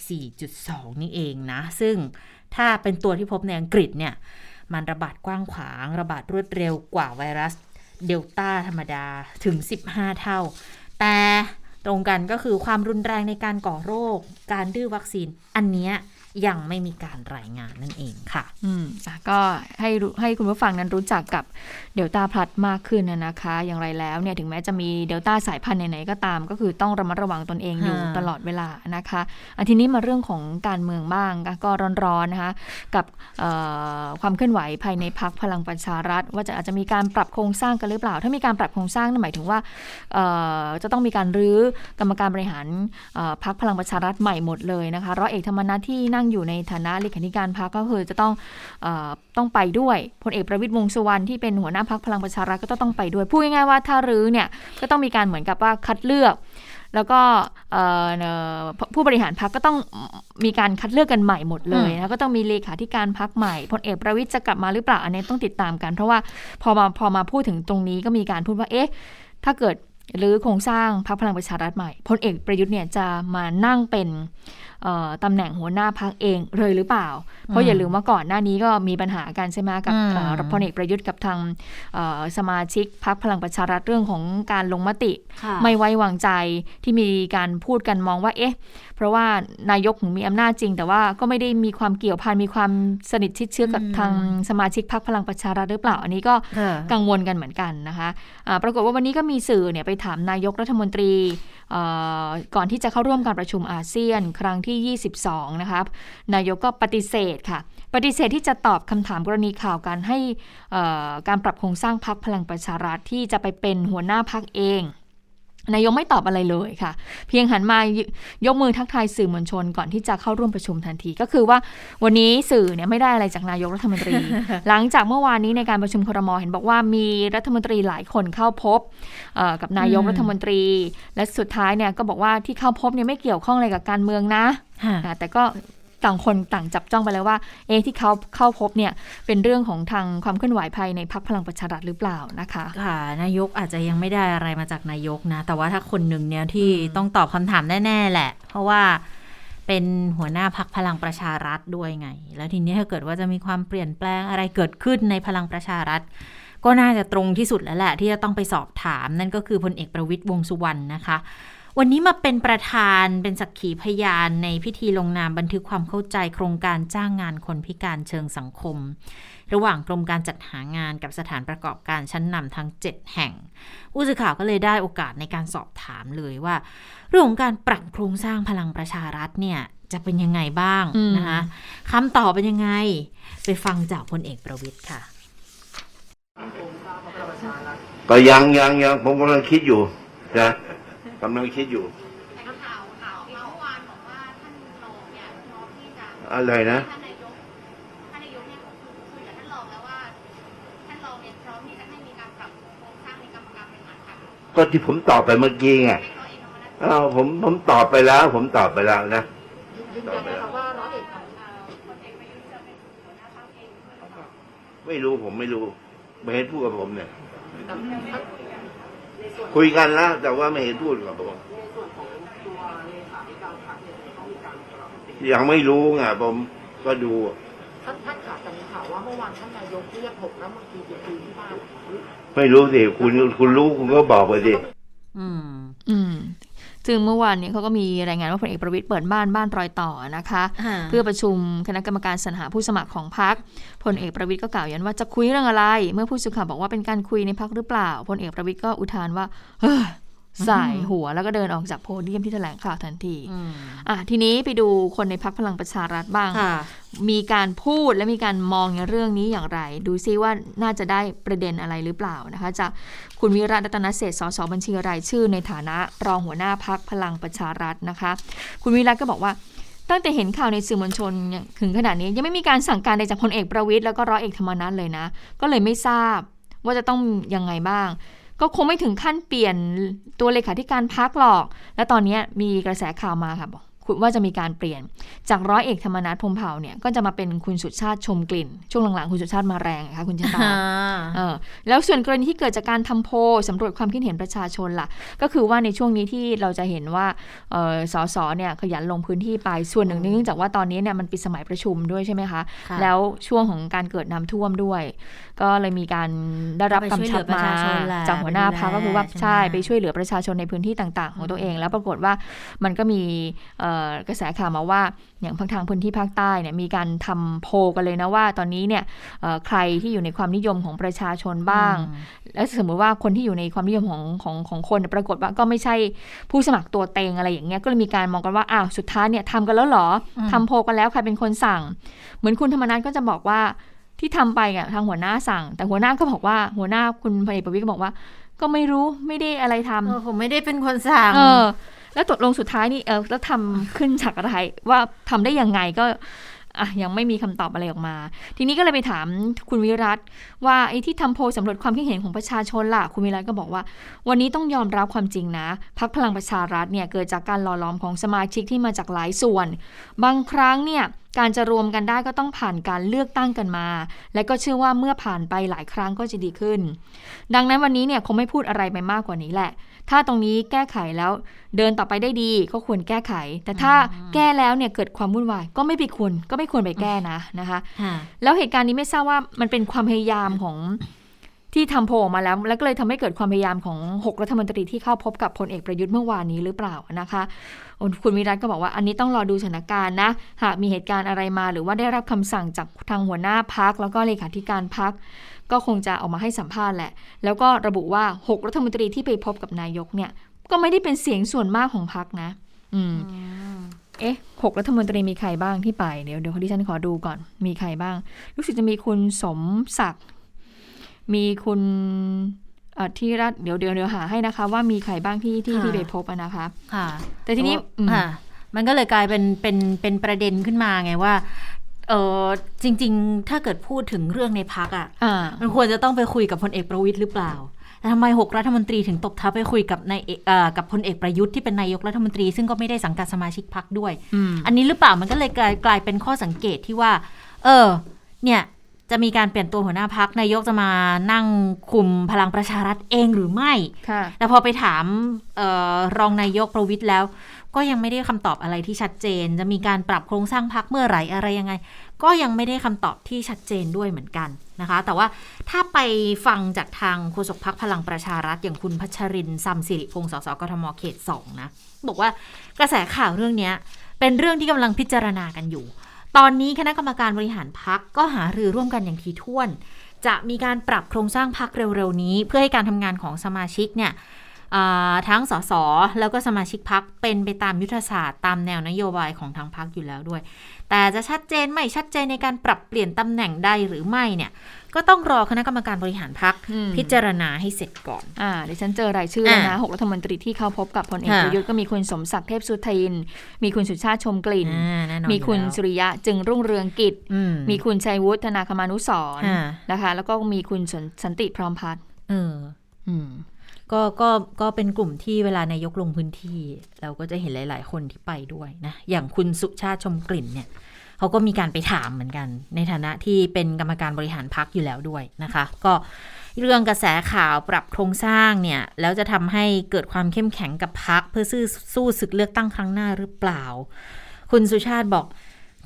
4.2 นี่เองนะ ซึ่งถ้าเป็นตัวที่พบในอังกฤษเนี่ย มันระบาดกว้างขวาง ระบาดรวดเร็วกว่าไวรัส เดลต้าธรรมดาถึง 15 เท่า แต่ตรงกันก็คือความรุนแรงในการก่อโรค การดื้อวัคซีน อันนี้ย งไม่มีการรายงานนั่นเองค่ะ อืมก็ให้ให้คุณผู้ฟังนั้นรู้จักกับเดลต้าพลัดมากขึ้นนะคะ อย่างไรแล้วเนี่ยถึงแม้จะมีเดลต้าสายพันธุ์ไหนๆก็ตาม ก็คือต้องระมัดระวังตนเองอยู่ตลอดเวลานะคะอันทีนี้มาเรื่องของการเมืองบ้างก็ร้อนๆนะคะกับความเคลื่อนไหวภายในพักพลังประชารัฐ ว่าจะอาจจะมีการปรับโครงสร้างกันหรือเปล่า ถ้ามีการปรับโครงสร้างนั่นหมายถึงว่าจะต้องมีการรื้อกรรมการบริหารพักพลังประชารัฐใหม่หมดเลยนะคะร้อยเอกธรรมนัฐที่นั่งอยู่ในฐานะเลขาธิการพรรคก็คือจะต้องอต้องไปด้วยพลเอกประวิตยวงสุวรรณที่เป็นหัวหน้าพักพลังประชารัฐก็ต้องไปด้วยพูดง่ายๆว่าถ้ารื้อเนี่ยก็ต้องมีการเหมือนกับว่าคัดเลือก แล้วก็ผู้บริหารพักก็ต้องมีการคัดเลือกกันใหม่หมดเลยนะก็ต้องมีเลขาธิการพักใหม่พลเอกประวิตยจะกลับมาหรือเปล่าอันนี้ต้องติดตามกัน เพราะว่าพอมาพอมาพูดถึงตรงนี้ก็มีการพูดว่าเอ๊ะถ้าเกิดหรือโครงสร้างพรรคพลังประชารัฐใหม่พลเอกประยุทธ์เนี่ยจะมานั่งเป็น ตำแหน่งหัวหน้าพักเองเลยหรือเปล่า เพราะอย่าลืมว่าก่อนหน้านี้ก็มีปัญหากันใช่ไหมกับพลเอกประยุทธ์กับทางสมาชิกพักพลังประชารัฐเรื่องของการลงมติ ไม่ไว้วางใจที่มีการพูดกันมองว่าเอ๊ะ เพราะว่านายกมีอำนาจจริง แต่ว่าก็ไม่ได้มีความเกี่ยวพันมีความสนิทชิดเชื้อกับทางสมาชิกพักพลังประชารัฐหรือเปล่า อันนี้ก็กังวลกันเหมือนกันนะคะะปรากฏว่าวันนี้ก็มีสื่อเนี่ยไปถามนายกรัฐมนตรีก่อนที่จะเข้าร่วมการประชุมอาเซียนครั้งที่ 22 นะคะนายกก็ปฏิเสธค่ะ ปฏิเสธที่จะตอบคำถามกรณีข่าวการให้การปรับโครงสร้างพักพลังประชารัฐที่จะไปเป็นหัวหน้าพักเอง นายกไม่ตอบอะไรเลยค่ะ เพียงหันมายกมือทักทายสื่อมวลชนก่อนที่จะเข้าร่วมประชุมทันที ก็คือว่าวันนี้สื่อเนี่ยไม่ได้อะไรจากนายกรัฐมนตรี หลังจากเมื่อวานนี้ในการประชุมครมเห็นบอกว่ามีรัฐมนตรีหลายคนเข้าพบกับนายกรัฐมนตรี และสุดท้ายเนี่ยก็บอกว่าที่เข้าพบเนี่ยไม่เกี่ยวข้องอะไรกับการเมืองนะ แต่ก็ ต่างคนต่างจับจ้องไปแล้วว่า เอะที่เขาเข้าพบเนี่ยเป็นเรื่องของทางความเคลื่อนไหวภายในพักพลังประชารัฐหรือเปล่านะคะค่ะนายกอาจจะยังไม่ได้อะไรมาจากนายกนะ แต่ว่าถ้าคนหนึ่งเนี่ยที่ต้องตอบคำถามแน่ๆแหละ เพราะว่าเป็นหัวหน้าพักพลังประชารัฐด้วยไง แล้วทีนี้ถ้าเกิดว่าจะมีความเปลี่ยนแปลงอะไรเกิดขึ้นในพลังประชารัฐ ก็น่าจะตรงที่สุดแล้วแหละ ที่จะต้องไปสอบถามนั่นก็คือพลเอกประวิตยวงษ์สุวรรณนะคะ วันนี้มาเป็นประธานเป็นสักขีพยานในพิธีลงนามบันทึกความเข้าใจโครงการจ้างงานคนพิการเชิงสังคม ระหว่างกรมการจัดหางานกับสถานประกอบการชั้นนำทั้ง 7 แห่ง ผู้สื่อข่าวก็เลยได้โอกาสในการสอบถามเลยว่า เรื่องของการปรับโครงสร้างพลังประชารัฐเนี่ยจะเป็นยังไงบ้างอืมนะคะคำตอบเป็นยังไง ไปฟังจากพลเอกประวิตยค่ะก็ยังยังยังผมกำลังคิดอยู่นะ กำลังคิดอยู่ข่าวข่าวข่าวเมื่อวานบอกว่าท่านรองเนี่ยพร้อมที่จะอะไรนะท่านนายกท่านนายกเนี่ยคุยกับท่านรองแล้วว่าท่านรองเนี่ยพร้อมที่จะให้มีการปรับโครงสร้างในกรรมการบริหารพรรคก็ที่ผมตอบไปเมื่อกี้ไงให้ร้อยเอกธรรมนัฐอ้าวผมผมตอบไปแล้ว ผมตอบไปแล้วนะตอบไปแล้วไม่รู้ผมไม่รู้ไม่เห็นพูดกับผมเนี่ย คุยกันแล้วแต่ว่าไม่เห็นพูดกับผมยังไม่รู้ไงผมก็ดูท่านท่านขาดแต่มีข่าวว่าเมื่อวานท่านนายกเรียกหกรัฐมนตรีไปคุยที่บ้านไม่รู้สิคุณคุณรู้คุณก็บอกไปสิอืมอืม ซึ่งเมื่อวานนี้เขาก็มีรายงานว่าพลเอกประวิตยเปิดบ้านบ้านรอยต่อนะคะ เพื่อประชุมคณะกรรมการสรรหาผู้สมัครของพรรคพลเอกประวิตยก็กล่าวยันว่าจะคุยเรื่องอะไร เมื่อผู้สื่อข่าวบอกว่าเป็นการคุยในพรรคหรือเปล่าพลเอกประวิตยก็อุทานว่าเฮ้ย สายหัวแล้วก็เดินออกจากโพเดียมที่แถลงข่าวทันทีอืมอะทีนี้ไปดูคนในพรรคพลังประชารัฐบ้างค่ะมีการพูดและมีการมองในเรื่องนี้อย่างไร ดูซิว่าน่าจะได้ประเด็นอะไรหรือเปล่านะคะจากคุณวิรัตรัตนเศรษฐ์สสบัญชีรายชื่อในฐานะรองหัวหน้าพักพลังประชารัฐนะคะ คุณวิรัตก็บอกว่าตั้งแต่เห็นข่าวในสื่อมวลชนเนี่ยถึงขนาดนี้ยังไม่มีการสั่งการใดจากพลเอกประวิตยแล้วก็ร้อยเอกธรรมนัฐเลยนะ ก็เลยไม่ทราบว่าจะต้องยังไงบ้าง ก็คงไม่ถึงขั้นเปลี่ยนตัวเลขาธิการพักหรอก และตอนนี้มีกระแสข่าวมาค่ะบอก ว่าจะมีการเปลี่ยน จากร้อยเอกธรรมนัฐพรหมเผ่าเนี่ยก็จะมาเป็นคุณสุชาติชมกลิ่น ช่วงหลังๆ คุณสุชาติมาแรงนะคะคุณชะตาเออแล้วส่วนกรณีที่เกิดจากการทำโพลสำรวจความคิดเห็นประชาชนล่ะ ก็คือว่าในช่วงนี้ที่เราจะเห็นว่าเออสสเนี่ยขยันลงพื้นที่ไปส่วนหนึ่งเนื่องจากว่าตอนนี้เนี่ยมันปิดสมัยประชุมด้วยใช่ไหมคะค่ะแล้วช่วงของการเกิดน้ำท่วมด้วย ก็เลยมีการได้รับไปกำช่วยเหลืชับอประมาชาชนแหละจากหัวหน้าไปดูแลพักก็คือว่าใช่ใช่ไหมไปช่วยเหลือประชาชนในพื้นที่ต่าง ๆ ของตัวเอง แล้วปรากฏว่ามันก็มีเอ่อกระแสข่าวมาว่าอย่างทางพื้นที่ภาคใต้เนี่ยมีการทำโพลกันเลยนะว่า ตอนนี้เนี่ยเอ่อใครที่อยู่ในความนิยมของประชาชนบ้าง แล้วสมมติว่าคนที่อยู่ในความนิยมของของของคนเนี่ยปรากฏว่าก็ไม่ใช่ผู้สมัครตัวเต็งอะไรอย่างเงี้ยก็เลยมีการมองกันว่าอ้าวสุดท้ายเนี่ยทำกันแล้วเหรออมทำโพลกันแล้วใครเป็นคนสั่ง เหมือนคุณธรรมนัฐก็จะบอกว่าที่ทำไปอะทางหัวหน้าสั่ง แต่หัวหน้าก็บอกว่าหัวหน้าคุณพลเอกประวิตยก็บอกว่า ก็ไม่รู้ไม่ได้อะไรทำเออผมไม่ได้เป็นคนสั่งเออ แล้วตกลงสุดท้ายนี่เออแล้วทำขึ้นจากอะไรว่าทำได้ยังไงก็อะยังไม่มีคำตอบอะไรออกมา ทีนี้ก็เลยไปถามคุณวิรัตว่าไอ้ที่ทำโพลสำรวจความคิดเห็นของประชาชนล่ะ คุณวิรัตก็บอกว่า วันนี้ต้องยอมรับความจริงนะพักพลังประชารัฐเนี่ยเกิดจากการหล่อหลอมของสมาชิกที่มาจากหลายส่วน บางครั้งเนี่ยการจะรวมกันได้ก็ต้องผ่านการเลือกตั้งกันมา และก็เชื่อว่าเมื่อผ่านไปหลายครั้งก็จะดีขึ้น ดังนั้นวันนี้เนี่ยคงไม่พูดอะไรไปมากกว่านี้แหละ ถ้าตรงนี้แก้ไขแล้วเดินต่อไปได้ดีก็ควรแก้ไข แต่ถ้าแก้แล้วเนี่ยเกิดความวุ่นวายก็ไม่ไปควรก็ไม่ควรไปแก้นะนะคะค่ะแล้วเหตุการณ์นี้ไม่ทราบว่ามันเป็นความพยายามของที่ทำโพลออกมาแล้ว แล้วก็เลยทำให้เกิดความพยายามของ 6 รัฐมนตรีที่เข้าพบกับพลเอกประยุทธ์เมื่อวานนี้หรือเปล่านะคะ คุณวิรัตก็บอกว่าอันนี้ต้องรอดูสถานการณ์นะ หากมีเหตุการณ์อะไรมา หรือว่าได้รับคำสั่งจากทางหัวหน้าพักแล้วก็เลขาธิการพัก ก็คงจะออกมาให้สัมภาษณ์แหละ แล้วก็ระบุว่า 6 รัฐมนตรีที่ไปพบกับนายกเนี่ย ก็ไม่ได้เป็นเสียงส่วนมากของพักนะ อืม เอ๊ะหกรัฐมนตรีมีใครบ้างที่ไป เดี๋ยวเดี๋ยวดิฉันขอดูก่อน มีใครบ้าง รู้สึกจะมีคุณสมศักดิ์ มีคุณเอ่อที่รัฐเดี๋ยวเดี๋ยวเดี๋ยวหาให้นะคะ ว่ามีใครบ้างที่ที่ค่ะที่ไปพบอะนะคะ ค่ะ แต่ทีนี้ว่าอืมค่ะมันก็เลยกลายเป็นเป็นเป็นประเด็นขึ้นมาไงว่า เออจริง ๆ ถ้าเกิดพูดถึงเรื่องในพักอะอ่ามันควรจะต้องไปคุยกับพลเอกประวิตยหรือเปล่าแต่ทำไมหกรัฐมนตรีถึงตบเท้าไปคุยกับนายเอกเอ่อกับพลเอกประยุทธ์ที่เป็นนายกรัฐมนตรี ซึ่งก็ไม่ได้สังกัดสมาชิกพรรคด้วยอืมอันนี้หรือเปล่ามันก็เลยกลายกลายเป็นข้อสังเกตที่ว่า เออ เนี่ยจะมีการเปลี่ยนตัวหัวหน้าพักนายกจะมานั่งคุมพลังประชารัฐเองหรือไม่ค่ะแต่พอไปถามเออรองนายกประวิตยแล้ว ก็ยังไม่ได้คำตอบอะไรที่ชัดเจน จะมีการปรับโครงสร้างพักเมื่อไหร่อะไรยังไง ก็ยังไม่ได้คำตอบที่ชัดเจนด้วยเหมือนกันนะคะ แต่ว่าถ้าไปฟังจากทางโฆษกพักพลังประชารัฐอย่างคุณพัชรินทร์ซัมสิริพงศ์สสกทมเขตสองนะบอกว่ากระแสข่าวเรื่องนี้เป็นเรื่องที่กำลังพิจารณากันอยู่ ตอนนี้คณะกรรมการบริหารพักก็หารือร่วมกันอย่างถี่ถ้วนจะมีการปรับโครงสร้างพักเร็วๆนี้ เพื่อให้การทำงานของสมาชิกเนี่ย ทั้งสสแล้วก็สมาชิกพักเป็นไปตามยุทธศาสตร์ตามแนวนโยบายของทางพักอยู่แล้วด้วย แต่จะชัดเจนไม่ชัดเจนในการปรับเปลี่ยนตำแหน่งใดหรือไม่เนี่ยก็ต้องรอคณะกรรมการบริหารพักอืมพิจารณาให้เสร็จก่อน อ่าดิฉันเจอรายชื่อแล้วนะอ่าหกรัฐมนตรีที่เข้าพบกับพลเอกค่ะประยุทธ์ก็มีคุณสมศักดิ์เทพสุทิน มีคุณสุชาติชมกลิ่นอ่าแน่นอนมีคุณอยู่สุแล้วริยะจึงรุ่งเรืองกิจอืมมีคุณชัยวุฒนาคมานุสรณ์อ่านะคะ แล้วก็มีคุณสนสันติพร้อมพัฒน์เอออืม ก็ก็ก็เป็นกลุ่มที่เวลานายกลงพื้นที่ เราก็จะเห็นหลาย ๆ คนที่ไปด้วยนะ อย่างคุณสุชาติชมกลิ่นเนี่ยเขาก็มีการไปถามเหมือนกัน ในฐานะที่เป็นกรรมการบริหารพักอยู่แล้วด้วยนะคะ ก็เรื่องกระแสข่าวปรับโครงสร้างเนี่ย แล้วจะทำให้เกิดความเข้มแข็งกับพักเพื่อสู้สู้ศึกเลือกตั้งครั้งหน้าหรือเปล่า คุณสุชาติบอก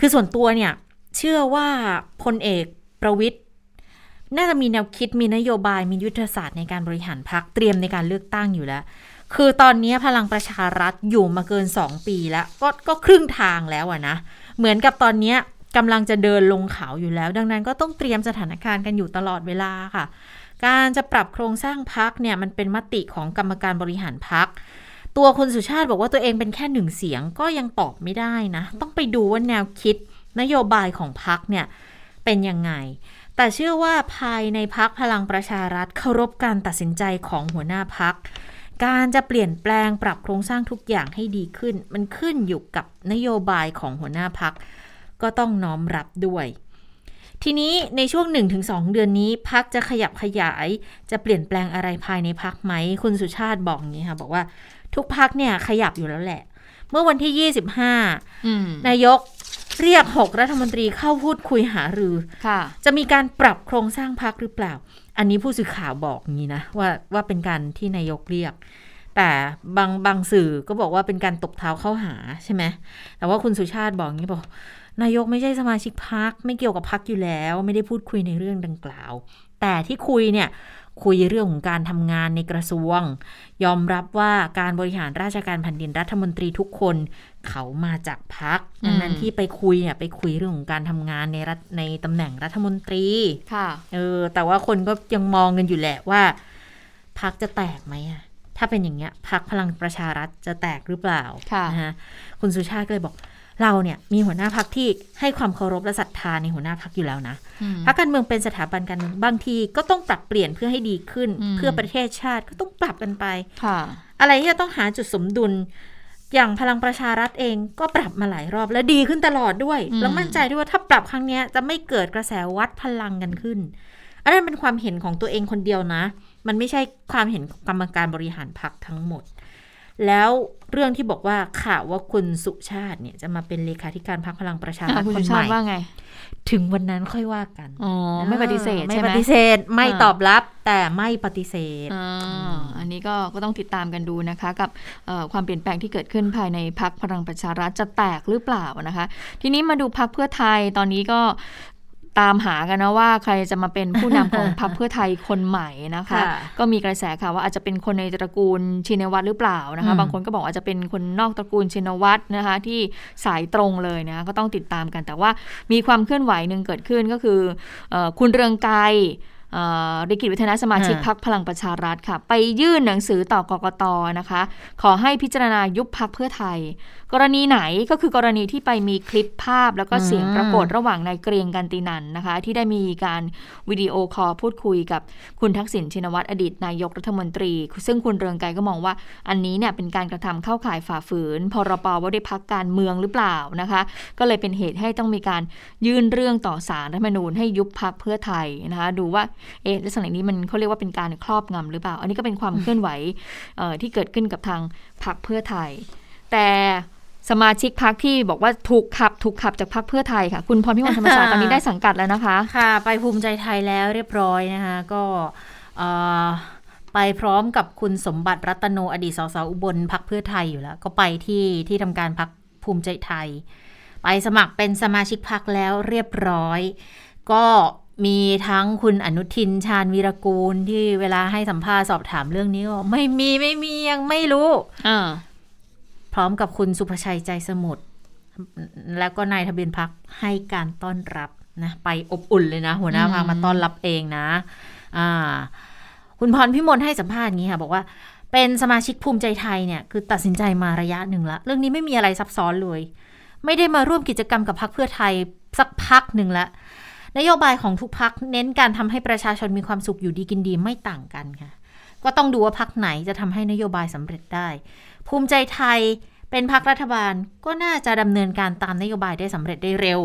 คือส่วนตัวเนี่ย เชื่อว่าพลเอกประวิทย์ น่าจะมีแนวคิดมีนโยบายมียุทธศาสตร์ในการบริหารพักเตรียมในการเลือกตั้งอยู่แล้ว คือตอนนี้พลังประชารัฐอยู่มาเกิน 2 ปีแล้ว ก็ก็ครึ่งทางแล้วอะนะ เหมือนกับตอนนี้กำลังจะเดินลงเขาอยู่แล้ว ดังนั้นก็ต้องเตรียมสถานการณ์กันอยู่ตลอดเวลาค่ะ การจะปรับโครงสร้างพักเนี่ยมันเป็นมติของกรรมการบริหารพัก ตัวคุณสุชาติบอกว่าตัวเองเป็นแค่หนึ่งเสียงก็ยังตอบไม่ได้นะ ต้องไปดูว่าแนวคิดนโยบายของพักเนี่ยเป็นยังไง แต่เชื่อว่าภายในพักพลังประชารัฐเคารพการตัดสินใจของหัวหน้าพัก การจะเปลี่ยนแปลงปรับโครงสร้างทุกอย่างให้ดีขึ้น มันขึ้นอยู่กับนโยบายของหัวหน้าพัก ก็ต้องน้อมรับด้วย ทีนี้ในช่วง 1-2 เดือนนี้พักจะขยับขยาย จะเปลี่ยนแปลงอะไรภายในพักไหม คุณสุชาติบอกอย่างนี้ค่ะบอกว่าทุกพักเนี่ยขยับอยู่แล้วแหละ เมื่อวันที่ 25อืมนายก เรียก 6 รัฐมนตรีเข้าพูดคุยหารือ ค่ะ จะมีการปรับโครงสร้างพักหรือเปล่า อันนี้ผู้สื่อข่าวบอกอย่างนี้นะว่าว่าเป็นการที่นายกเรียก แต่บางบางสื่อก็บอกว่าเป็นการตบเท้าเข้าหาใช่ไหมแต่ว่าคุณสุชาติบอกอย่างนี้บอกนายกไม่ใช่สมาชิกพักไม่เกี่ยวกับพักอยู่แล้ว ไม่ได้พูดคุยในเรื่องดังกล่าว แต่ที่คุยเนี่ย คุยเรื่องของการทำงานในกระทรวง ยอมรับว่าการบริหารราชการแผ่นดินรัฐมนตรีทุกคน เขามาจากพักดังนั้นอืมที่ไปคุยเนี่ยไปคุยเรื่องของการทำงานในรัฐในตำแหน่งรัฐมนตรีค่ะเออแต่ว่าคนก็ยังมองกันอยู่แหละว่าพักจะแตกไหมอะถ้าเป็นอย่างเงี้ยพักพลังประชารัฐจะแตกหรือเปล่าค่ะนะฮะคุณสุชาติก็เลยบอก เราเนี่ยมีหัวหน้าพักที่ให้ความเคารพและศรัทธาในหัวหน้าพักอยู่แล้วนะอืมพักการเมืองเป็นสถาบันการเมืองบางทีก็ต้องปรับเปลี่ยนเพื่อให้ดีขึ้นอืมเพื่อประเทศชาติก็ต้องปรับกันไปค่ะอะไรที่จะต้องหาจุดสมดุล อย่างพลังประชารัฐเองก็ปรับมาหลายรอบและดีขึ้นตลอดด้วยอืมแล้วมั่นใจด้วยว่าถ้าปรับครั้งเนี้ยจะไม่เกิดกระแสวัดพลังกันขึ้นอันนั้นเป็นความเห็นของตัวเองคนเดียวนะ มันไม่ใช่ความเห็นของกรรมการบริหารพรรคทั้งหมด แล้วเรื่องที่บอกว่าข่าวว่าคุณสุชาติเนี่ยจะมาเป็นเลขาธิการพรรคพลังประชารัอะฐคุณคนสุใหชาม่ติว่าไง ถึงวันนั้นค่อยว่ากันอ๋อไม่ปฏิเสธไม่ใช่ไหปมฏิเสธไม่อ่าตอบรับ แต่ไม่ปฏิเสธอ่าอันนี้ก็ก็ต้องติดตามกันดูนะคะ กับเอ่อความเปลี่ยนแปลงที่เกิดขึ้นภายในพักพลังประชารัฐจะแตกหรือเปล่านะคะ ทีนี้มาดูพักเพื่อไทยตอนนี้ก็ ตามหากันนะว่าใครจะมาเป็นผู้นำของพักเพื่อไทยคนใหม่นะคะค่ะก็มีกระแสข่าวว่าอาจจะเป็นคนในตระกูลชินวัตรหรือเปล่านะคะอืมบางคนก็บอกอาจจะเป็นคนนอกตระกูลชินวัตรนะคะ ที่สายตรงเลยนะก็ต้องติดตามกัน แต่ว่ามีความเคลื่อนไหวหนึ่งเกิดขึ้นก็คือเออคุณเรืองไกรเอ่อริกิตวิทยาสมาชิกอ่าพักพลังประชารัฐค่ะ ไปยื่นหนังสือต่อกกตนะคะ ขอให้พิจารณายุบพรรคเพื่อไทยกรณีไหนก็คือกรณีที่ไปมีคลิปภาพแล้วก็เสียงอืมปรากฏระหว่างนายเกรียงกัลป์ตินันท์นะคะ ที่ได้มีการ video call พูดคุยกับคุณทักษิณชินวัตรอดีตนายกรัฐมนตรี ซึ่งคุณเรืองไกรก็มองว่า อันนี้เนี่ยเป็นการกระทำเข้าข่ายฝ่าฝืนพรบว่าด้วยพรรคการเมืองหรือเปล่านะคะ ก็เลยเป็นเหตุให้ต้องมีการยื่นเรื่องต่อศาลรัฐธรรมนูญให้ยุบพรรคเพื่อไทยนะคะดูว่าเอ๊ะลักษณะนี้มันเขาเรียกว่าเป็นการครอบงำหรือเปล่า อันนี้ก็เป็นความเคลื่อนไหวเอ่อที่เกิดขึ้นกับทางพักเพื่อไทย แต่ สมาชิกพักที่บอกว่าถูกขับถูกขับจากพักเพื่อไทยค่ะ คุณพรพิมลธรรมศาสตร์ตอนนี้ได้สังกัดแล้วนะคะ ค่ะ ไปภูมิใจไทยแล้วเรียบร้อยนะคะ ก็เอ่อไปพร้อมกับคุณสมบัติรัตโนอดีตสสอุบลพักเพื่อไทยอยู่แล้ว ก็ไปที่ที่ทำการพักภูมิใจไทย ไปสมัครเป็นสมาชิกพักแล้วเรียบร้อย ก็มีทั้งคุณอนุทินชาญวีรกูลที่เวลาให้สัมภาษณ์สอบถามเรื่องนี้ก็บอกไม่มีไม่มียังไม่รู้อ่าพ ร้อมกับคุณสุภชัยใจสมุทรแล้วก็นายทะเบียนพักให้การต้อนรับนะไปอบอุ่นเลยนะ หัวหน้าพักมาต้อนรับเองนะอ่าคุณพรพิมลให้สัมภาษณ์อย่างนี้ค่ะบอกว่าเป็นสมาชิกภูมิใจไทยเนี่ยคือตัดสินใจมาระยะหนึ่งละเรื่องนี้ไม่มีอะไรซับซ้อนเลย ไม่ได้มาร่วมกิจกรรมกับพักเพื่อไทยสักพักหนึ่งละนโยบายของทุกพักเน้นการทำให้ประชาชนมีความสุขอยู่ดีกินดีไม่ต่างกันค่ะ ก็ต้องดูว่าพักไหนจะทำให้นโยบายสำเร็จได้ ภูมิใจไทย เป็นพรรครัฐบาลก็น่าจะดำเนินการตามนโยบายได้สำเร็จได้เร็ว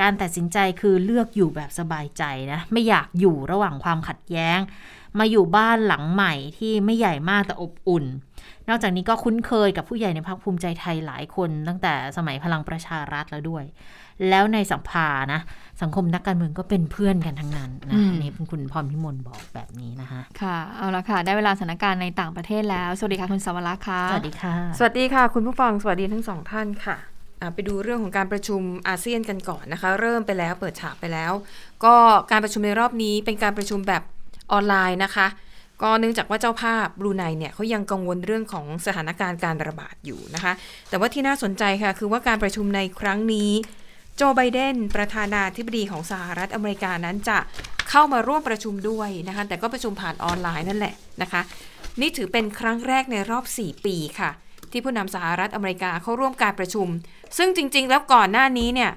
การตัดสินใจคือเลือกอยู่แบบสบายใจนะ ไม่อยากอยู่ระหว่างความขัดแย้ง มาอยู่บ้านหลังใหม่ที่ไม่ใหญ่มากแต่อบอุ่น นอกจากนี้ก็คุ้นเคยกับผู้ใหญ่ในพรรคภูมิใจไทยหลายคน ตั้งแต่สมัยพลังประชารัฐแล้วด้วย แล้วในสัมภานะ สังคมนักการเมืองก็เป็นเพื่อนกันทั้งนั้นนะอืมอันนี่เป็นคุณพรพิมลบอกแบบนี้นะคะ ค่ะ เอาละค่ะ ได้เวลาสถานการณ์ในต่างประเทศแล้ว สวัสดีค่ะคุณสวรักษ์ค่ะ สวัสดีค่ะ สวัสดีค่ะ คุณผู้ฟัง สวัสดีทั้งสองท่านค่ะอ่าไปดูเรื่องของการประชุมอาเซียนกันก่อนนะคะ เริ่มไปแล้วเปิดฉากไปแล้ว ก็การประชุมในรอบนี้เป็นการประชุมแบบออนไลน์นะคะ ก็เนื่องจากว่าเจ้าภาพบรูไนเนี่ยเขายังกังวลเรื่องของสถานการณ์การระบาดอยู่นะคะ แต่ว่าที่น่าสนใจค่ะ คือว่าการประชุมในครั้งนี้ โจไบเดนประธานาธิบดีของสหรัฐอเมริกานั้นจะเข้ามาร่วมประชุมด้วยนะคะ แต่ก็ประชุมผ่านออนไลน์นั่นแหละนะคะ นี่ถือเป็นครั้งแรกในรอบ 4 ปีค่ะ ที่ผู้นำสหรัฐอเมริกาเข้าร่วมการประชุม ซึ่งจริง ๆ แล้วก่อนหน้านี้เนี่ย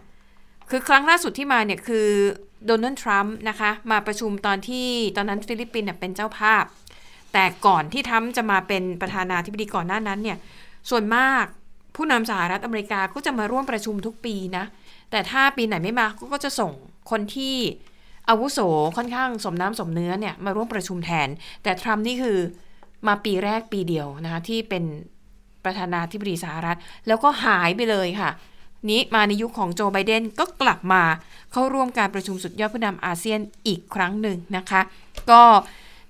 คือครั้งล่าสุดที่มาเนี่ยคือโดนัลด์ทรัมป์นะคะ มาประชุมตอนที่ตอนนั้นฟิลิปปินส์เป็นเจ้าภาพ แต่ก่อนที่ทรัมป์จะมาเป็นประธานาธิบดีก่อนหน้านั้นเนี่ยส่วนมากผู้นำสหรัฐอเมริกาก็จะมาร่วมประชุมทุกปีนะ แต่ถ้าปีไหนไม่มาก็จะส่งคนที่อาวุโสค่อนข้างสมน้ำสมเนื้อเนี่ยมาร่วมประชุมแทน แต่ทรัมป์นี่คือมาปีแรกปีเดียวนะคะที่เป็นประธานาธิบดีสหรัฐ แล้วก็หายไปเลยค่ะ นี้มาในยุคของโจไบเดนก็กลับมาเข้าร่วมการประชุมสุดยอดผู้นำอาเซียนอีกครั้งหนึ่งนะคะ ก็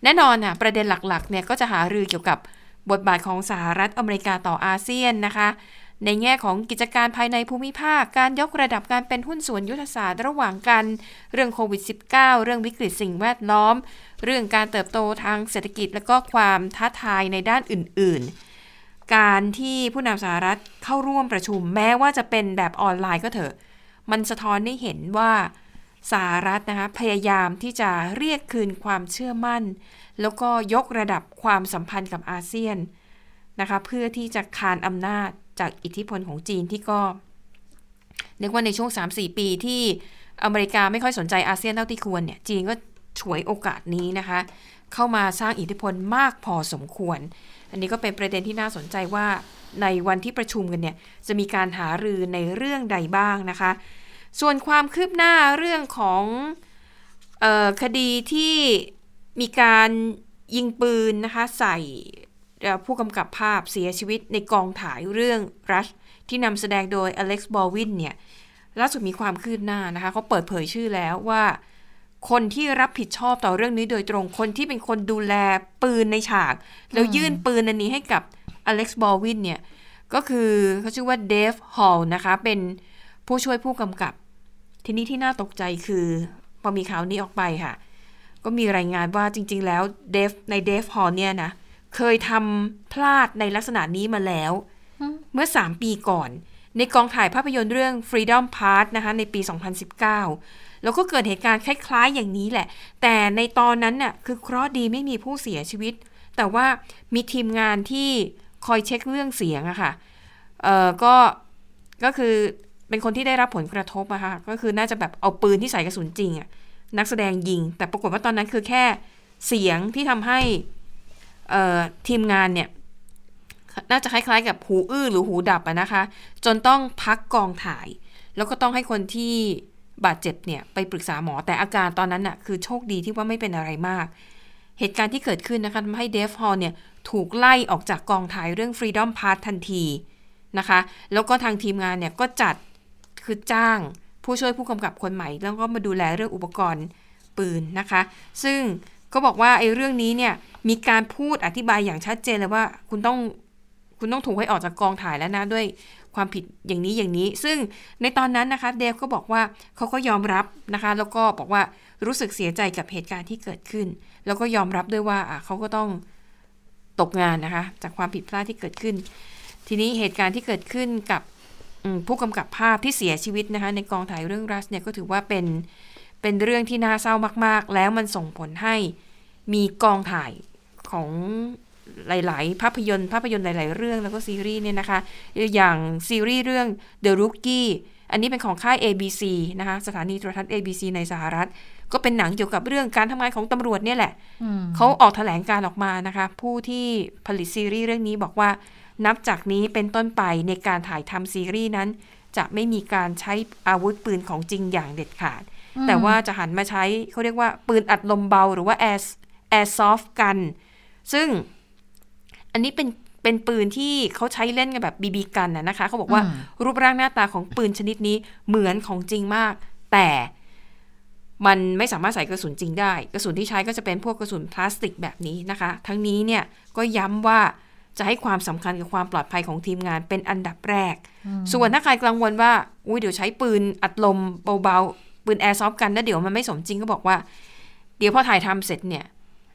แน่นอนอะประเด็นหลักๆเนี่ยก็จะหารือเกี่ยวกับบทบาทของสหรัฐอเมริกาต่ออาเซียนนะคะ ในแง่ของกิจการภายในภูมิภาค การยกระดับการเป็นหุ้นส่วนยุทธศาสตร์ระหว่างกัน เรื่องโควิด -19 เรื่องวิกฤตสิ่งแวดล้อม เรื่องการเติบโตทางเศรษฐกิจ และก็ความท้าทายในด้านอื่น ๆ การที่ผู้นำสหรัฐเข้าร่วมประชุม แม้ว่าจะเป็นแบบออนไลน์ก็เถอะ มันสะท้อนให้เห็นว่าสหรัฐนะคะพยายามที่จะเรียกคืนความเชื่อมั่น แล้วก็ยกระดับความสัมพันธ์กับอาเซียนนะคะเพื่อที่จะคานอำนาจ จากอิทธิพลของจีนที่ก็เรียกว่าในช่วง 3-4 ปีที่อเมริกาไม่ค่อยสนใจอาเซียนเท่าที่ควรเนี่ย จีนก็ฉวยโอกาสนี้นะคะ เข้ามาสร้างอิทธิพลมากพอสมควร อันนี้ก็เป็นประเด็นที่น่าสนใจว่าในวันที่ประชุมกันเนี่ย จะมีการหารือในเรื่องใดบ้างนะคะ ส่วนความคืบหน้าเรื่องของออคดีที่มีการยิงปืนนะคะใส่ ผู้กำกับภาพเสียชีวิตในกองถ่ายเรื่อง Rush ที่นำแสดงโดยอเล็กซ์บอลวินเนี่ยล่าสุดมีความคืบหน้านะคะเขาเปิดเผยชื่อแล้วว่า คนที่รับผิดชอบต่อเรื่องนี้โดยตรงคนที่เป็นคนดูแลปืนในฉาก แล้วยื่นปืนอันนี้ให้กับอเล็กซ์บอลวินเนี่ยก็คือเขาชื่อว่าเดฟฮอลนะคะเป็นผู้ช่วยผู้กำกับ ทีนี้ที่น่าตกใจคือพอมีข่าวนี้ออกไปค่ะ ก็มีรายงานว่าจริง ๆ แล้วเดฟในเดฟฮอลเนี่ยนะ เคยทำพลาดในลักษณะนี้มาแล้ว เมื่อ 3 ปีก่อน ในกองถ่ายภาพยนตร์เรื่อง Freedom Part นะคะในปี 2019 แล้วก็เกิดเหตุการณ์คล้ายๆ อย่างนี้แหละ แต่ในตอนนั้นน่ะคือเคราะห์ดีไม่มีผู้เสียชีวิต แต่ว่ามีทีมงานที่คอยเช็คเรื่องเสียงอะค่ะเออก็ก็คือเป็นคนที่ได้รับผลกระทบอะค่ะก็คือน่าจะแบบเอาปืนที่ใส่กระสุนจริงอะนักแสดงยิง แต่ปรากฏว่าตอนนั้นคือแค่เสียงที่ทำให้เอ่อ ทีมงานเนี่ยน่าจะคล้ายๆกับหูอื้อหรือหูดับะนะคะ จนต้องพักกองถ่าย แล้วก็ต้องให้คนที่บาดเจ็บเนี่ยไปปรึกษาหมอแต่อาการตอนนั้นน่ะคือโชคดีที่ว่าไม่เป็นอะไรมาก เหตุการณ์ที่เกิดขึ้นนะคะทำให้เดฟฮอลเนี่ยถูกไล่ออกจากกองถ่ายเรื่อง Freedom Pass ทันทีนะคะ แล้วก็ทางทีมงานเนี่ยก็จัดคือจ้างผู้ช่วยผู้กำกับคนใหม่ แล้วก็มาดูแลเรื่องอุปกรณ์ปืนนะคะ ซึ่ง ก็บอกว่าไอ้เรื่องนี้เนี่ยมีการพูดอธิบายอย่างชัดเจนเลยว่าคุณต้องคุณต้องถูกให้ออกจากกองถ่ายแล้วนะด้วยความผิดอย่างนี้อย่างนี้ ซึ่งในตอนนั้นนะคะเดฟก็บอกว่าเขาก็ยอมรับนะคะ แล้วก็บอกว่ารู้สึกเสียใจกับเหตุการณ์ที่เกิดขึ้น แล้วก็ยอมรับด้วยว่าเขาก็ต้องตกงานนะคะ จากความผิดพลาดที่เกิดขึ้น ทีนี้เหตุการณ์ที่เกิดขึ้นกับผู้กำกับภาพที่เสียชีวิตนะคะ ในกองถ่ายเรื่องรัสเนี่ยก็ถือว่าเป็นเป็นเรื่องที่น่าเศร้ามาก ๆ แล้วมันส่งผลให้ มีกองถ่ายของหลาย ๆ ภาพยนตร์ ภาพยนตร์หลาย ๆ เรื่องแล้วก็ซีรีส์เนี่ยนะคะ อย่างซีรีส์เรื่อง The Rookie อันนี้เป็นของค่าย ABC นะคะ สถานีโทรทัศน์ ABC ในสหรัฐ ก็เป็นหนังเกี่ยวกับเรื่องการทำงานของตำรวจเนี่ยแหละ เขาออกแถลงการออกมานะคะ ผู้ที่ผลิตซีรีส์เรื่องนี้บอกว่า นับจากนี้เป็นต้นไปในการถ่ายทำซีรีส์นั้น จะไม่มีการใช้อาวุธปืนของจริงอย่างเด็ดขาด แต่ว่าจะหันมาใช้เขาเรียกว่าปืนอัดลมเบาหรือว่า air airsoft กัน ซึ่งอันนี้เป็นเป็นปืนที่เขาใช้เล่นกันแบบบีบีกันนะนะคะ เขาบอกว่าอืมรูปร่างหน้าตาของปืนชนิดนี้เหมือนของจริงมาก แต่มันไม่สามารถใส่กระสุนจริงได้ กระสุนที่ใช้ก็จะเป็นพวกกระสุนพลาสติกแบบนี้นะคะ ทั้งนี้เนี่ยก็ย้ำว่าจะให้ความสำคัญกับความปลอดภัยของทีมงานเป็นอันดับแรก ส่วนถ้าใครกังวลว่า อุ้ยเดี๋ยวใช้ปืนอัดลมเบาๆ ปืนแอร์ซอฟกันแล้วเดี๋ยวมันไม่สมจริงก็บอกว่า เดี๋ยวพอถ่ายทำเสร็จเนี่ย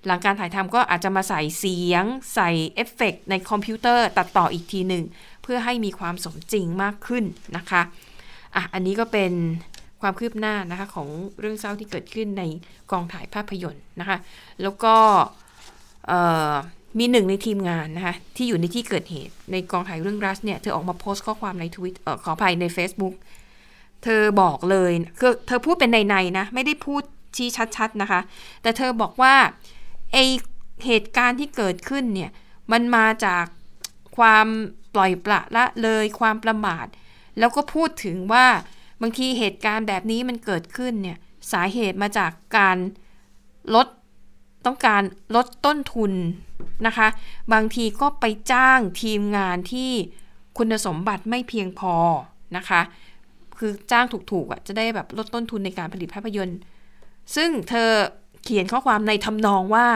หลังการถ่ายทำก็อาจจะมาใส่เสียง ใส่เอฟเฟกต์ในคอมพิวเตอร์ตัดต่ออีกทีหนึ่ง เพื่อให้มีความสมจริงมากขึ้นนะคะอะอันนี้ก็เป็นความคืบหน้านะคะของเรื่องเศร้าที่เกิดขึ้นในกองถ่ายภาพยนตร์นะคะ แล้วก็มีหนึ่งในทีมงานนะคะที่อยู่ในที่เกิดเหตุในกองถ่ายเรื่อง Rust เนี่ย เธอออกมาโพสต์ข้อความในทวิตขออภัยใน Facebook เธอบอกเลยคือเธอพูดเป็นนัยๆนะ ไม่ได้พูดชี้ชัดๆนะคะ แต่เธอบอกว่า ไอเหตุการณ์ที่เกิดขึ้นเนี่ยมันมาจากความปล่อยปละละเลยความประมาท แล้วก็พูดถึงว่าบางทีเหตุการณ์แบบนี้มันเกิดขึ้นเนี่ยสาเหตุมาจากการลดต้องการลดต้นทุนนะคะ บางทีก็ไปจ้างทีมงานที่คุณสมบัติไม่เพียงพอนะคะ คือจ้างถูกๆอะจะได้แบบลดต้นทุนในการผลิตภาพยนตร์ ซึ่งเธอ เขียนข้อความในทำนองว่า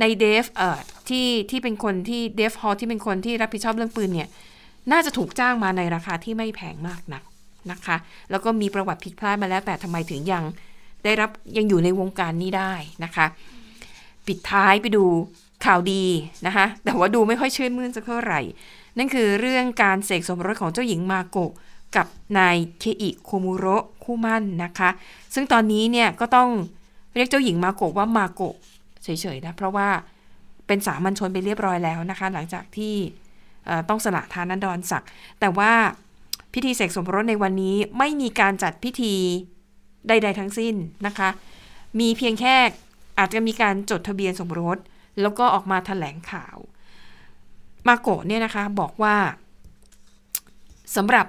ในเดฟเอ่อที่ที่เป็นคนที่เดฟฮอลที่เป็นคนที่รับผิดชอบเรื่องปืนเนี่ยน่าจะถูกจ้างมาในราคาที่ไม่แพงมากนักนะคะ แล้วก็มีประวัติผิดพลาดมาแล้วแต่ทำไมถึงยังได้รับยังอยู่ในวงการนี้ได้นะคะ ปิดท้ายไปดูข่าวดีนะคะแต่ว่าดูไม่ค่อยชื่นมื่นสักเท่าไหร่ นั่นคือเรื่องการเสกสมรสของเจ้าหญิงมาโกะกับนายเคอิโคมุโระคู่มั่นนะคะ ซึ่งตอนนี้เนี่ยก็ต้อง เรียกเจ้าหญิงมาโกะว่ามาโกะเฉยๆนะ เพราะว่าเป็นสามัญชนไปเรียบร้อยแล้วนะคะ หลังจากที่ต้องสละทานันดรศักดิ์แต่ว่าพิธีเสกสมรสในวันนี้ไม่มีการจัดพิธีใด ๆ ทั้งสิ้นนะคะ มีเพียงแค่อาจจะมีการจดทะเบียนสมรส แล้วก็ออกมาแถลงข่าว มาโกะเนี่ยนะคะบอกว่าสำหรับ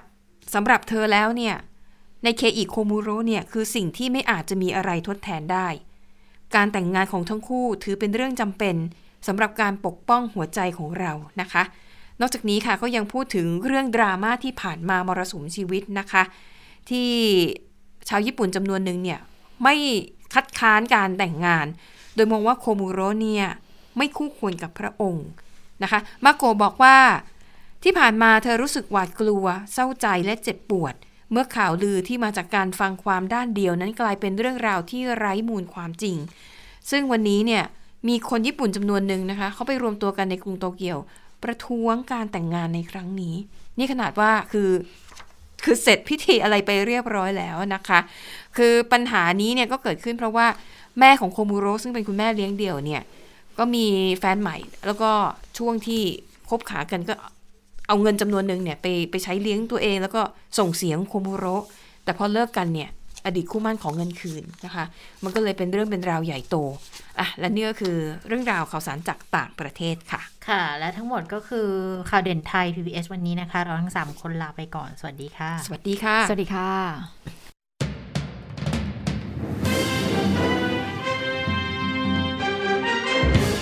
สำหรับเธอแล้วเนี่ย ในเคอิโคมูโรเนี่ยคือสิ่งที่ไม่อาจจะมีอะไรทดแทนได้ การแต่งงานของทั้งคู่ถือเป็นเรื่องจำเป็นสำหรับการปกป้องหัวใจของเรานะคะ นอกจากนี้ค่ะก็ยังพูดถึงเรื่องดราม่าที่ผ่านมามรสุมชีวิตนะคะ ที่ชาวญี่ปุ่นจำนวนหนึ่งเนี่ยไม่คัดค้านการแต่งงาน โดยมองว่าโคมูโรเนี่ยไม่คู่ควรกับพระองค์นะคะมาโกะบอกว่าที่ผ่านมาเธอรู้สึกหวาดกลัว เศร้าใจและเจ็บปวด เมื่อข่าวลือที่มาจากการฟังความด้านเดียวนั้นกลายเป็นเรื่องราวที่ไร้มูลความจริง ซึ่งวันนี้เนี่ยมีคนญี่ปุ่นจำนวนหนึ่งนะคะเขาไปรวมตัวกันในกรุงโตเกียว ประท้วงการแต่งงานในครั้งนี้ นี่ขนาดว่าคือคือเสร็จพิธีอะไรไปเรียบร้อยแล้วนะคะ คือปัญหานี้เนี่ยก็เกิดขึ้นเพราะว่าแม่ของโคมูโรซึ่งเป็นคุณแม่เลี้ยงเดี่ยวเนี่ยก็มีแฟนใหม่ แล้วก็ช่วงที่คบขากันก็ เอาเงินจำนวนหนึ่งเนี่ยไปไปใช้เลี้ยงตัวเอง แล้วก็ส่งเสียงโคโมโรแต่พอเลิกกันเนี่ยอดีตคู่หมั่นของเงินคืนนะคะ มันก็เลยเป็นเรื่องเป็นราวใหญ่โตอะและนี่ก็คือเรื่องราวข่าวสารจากต่างประเทศค่ะ ค่ะ และทั้งหมดก็คือข่าวเด่นไทย PBS วันนี้นะคะ เราทั้ง 3 คนลาไปก่อน สวัสดีค่ะ สวัสดีค่ะ สวัสดีค่ะ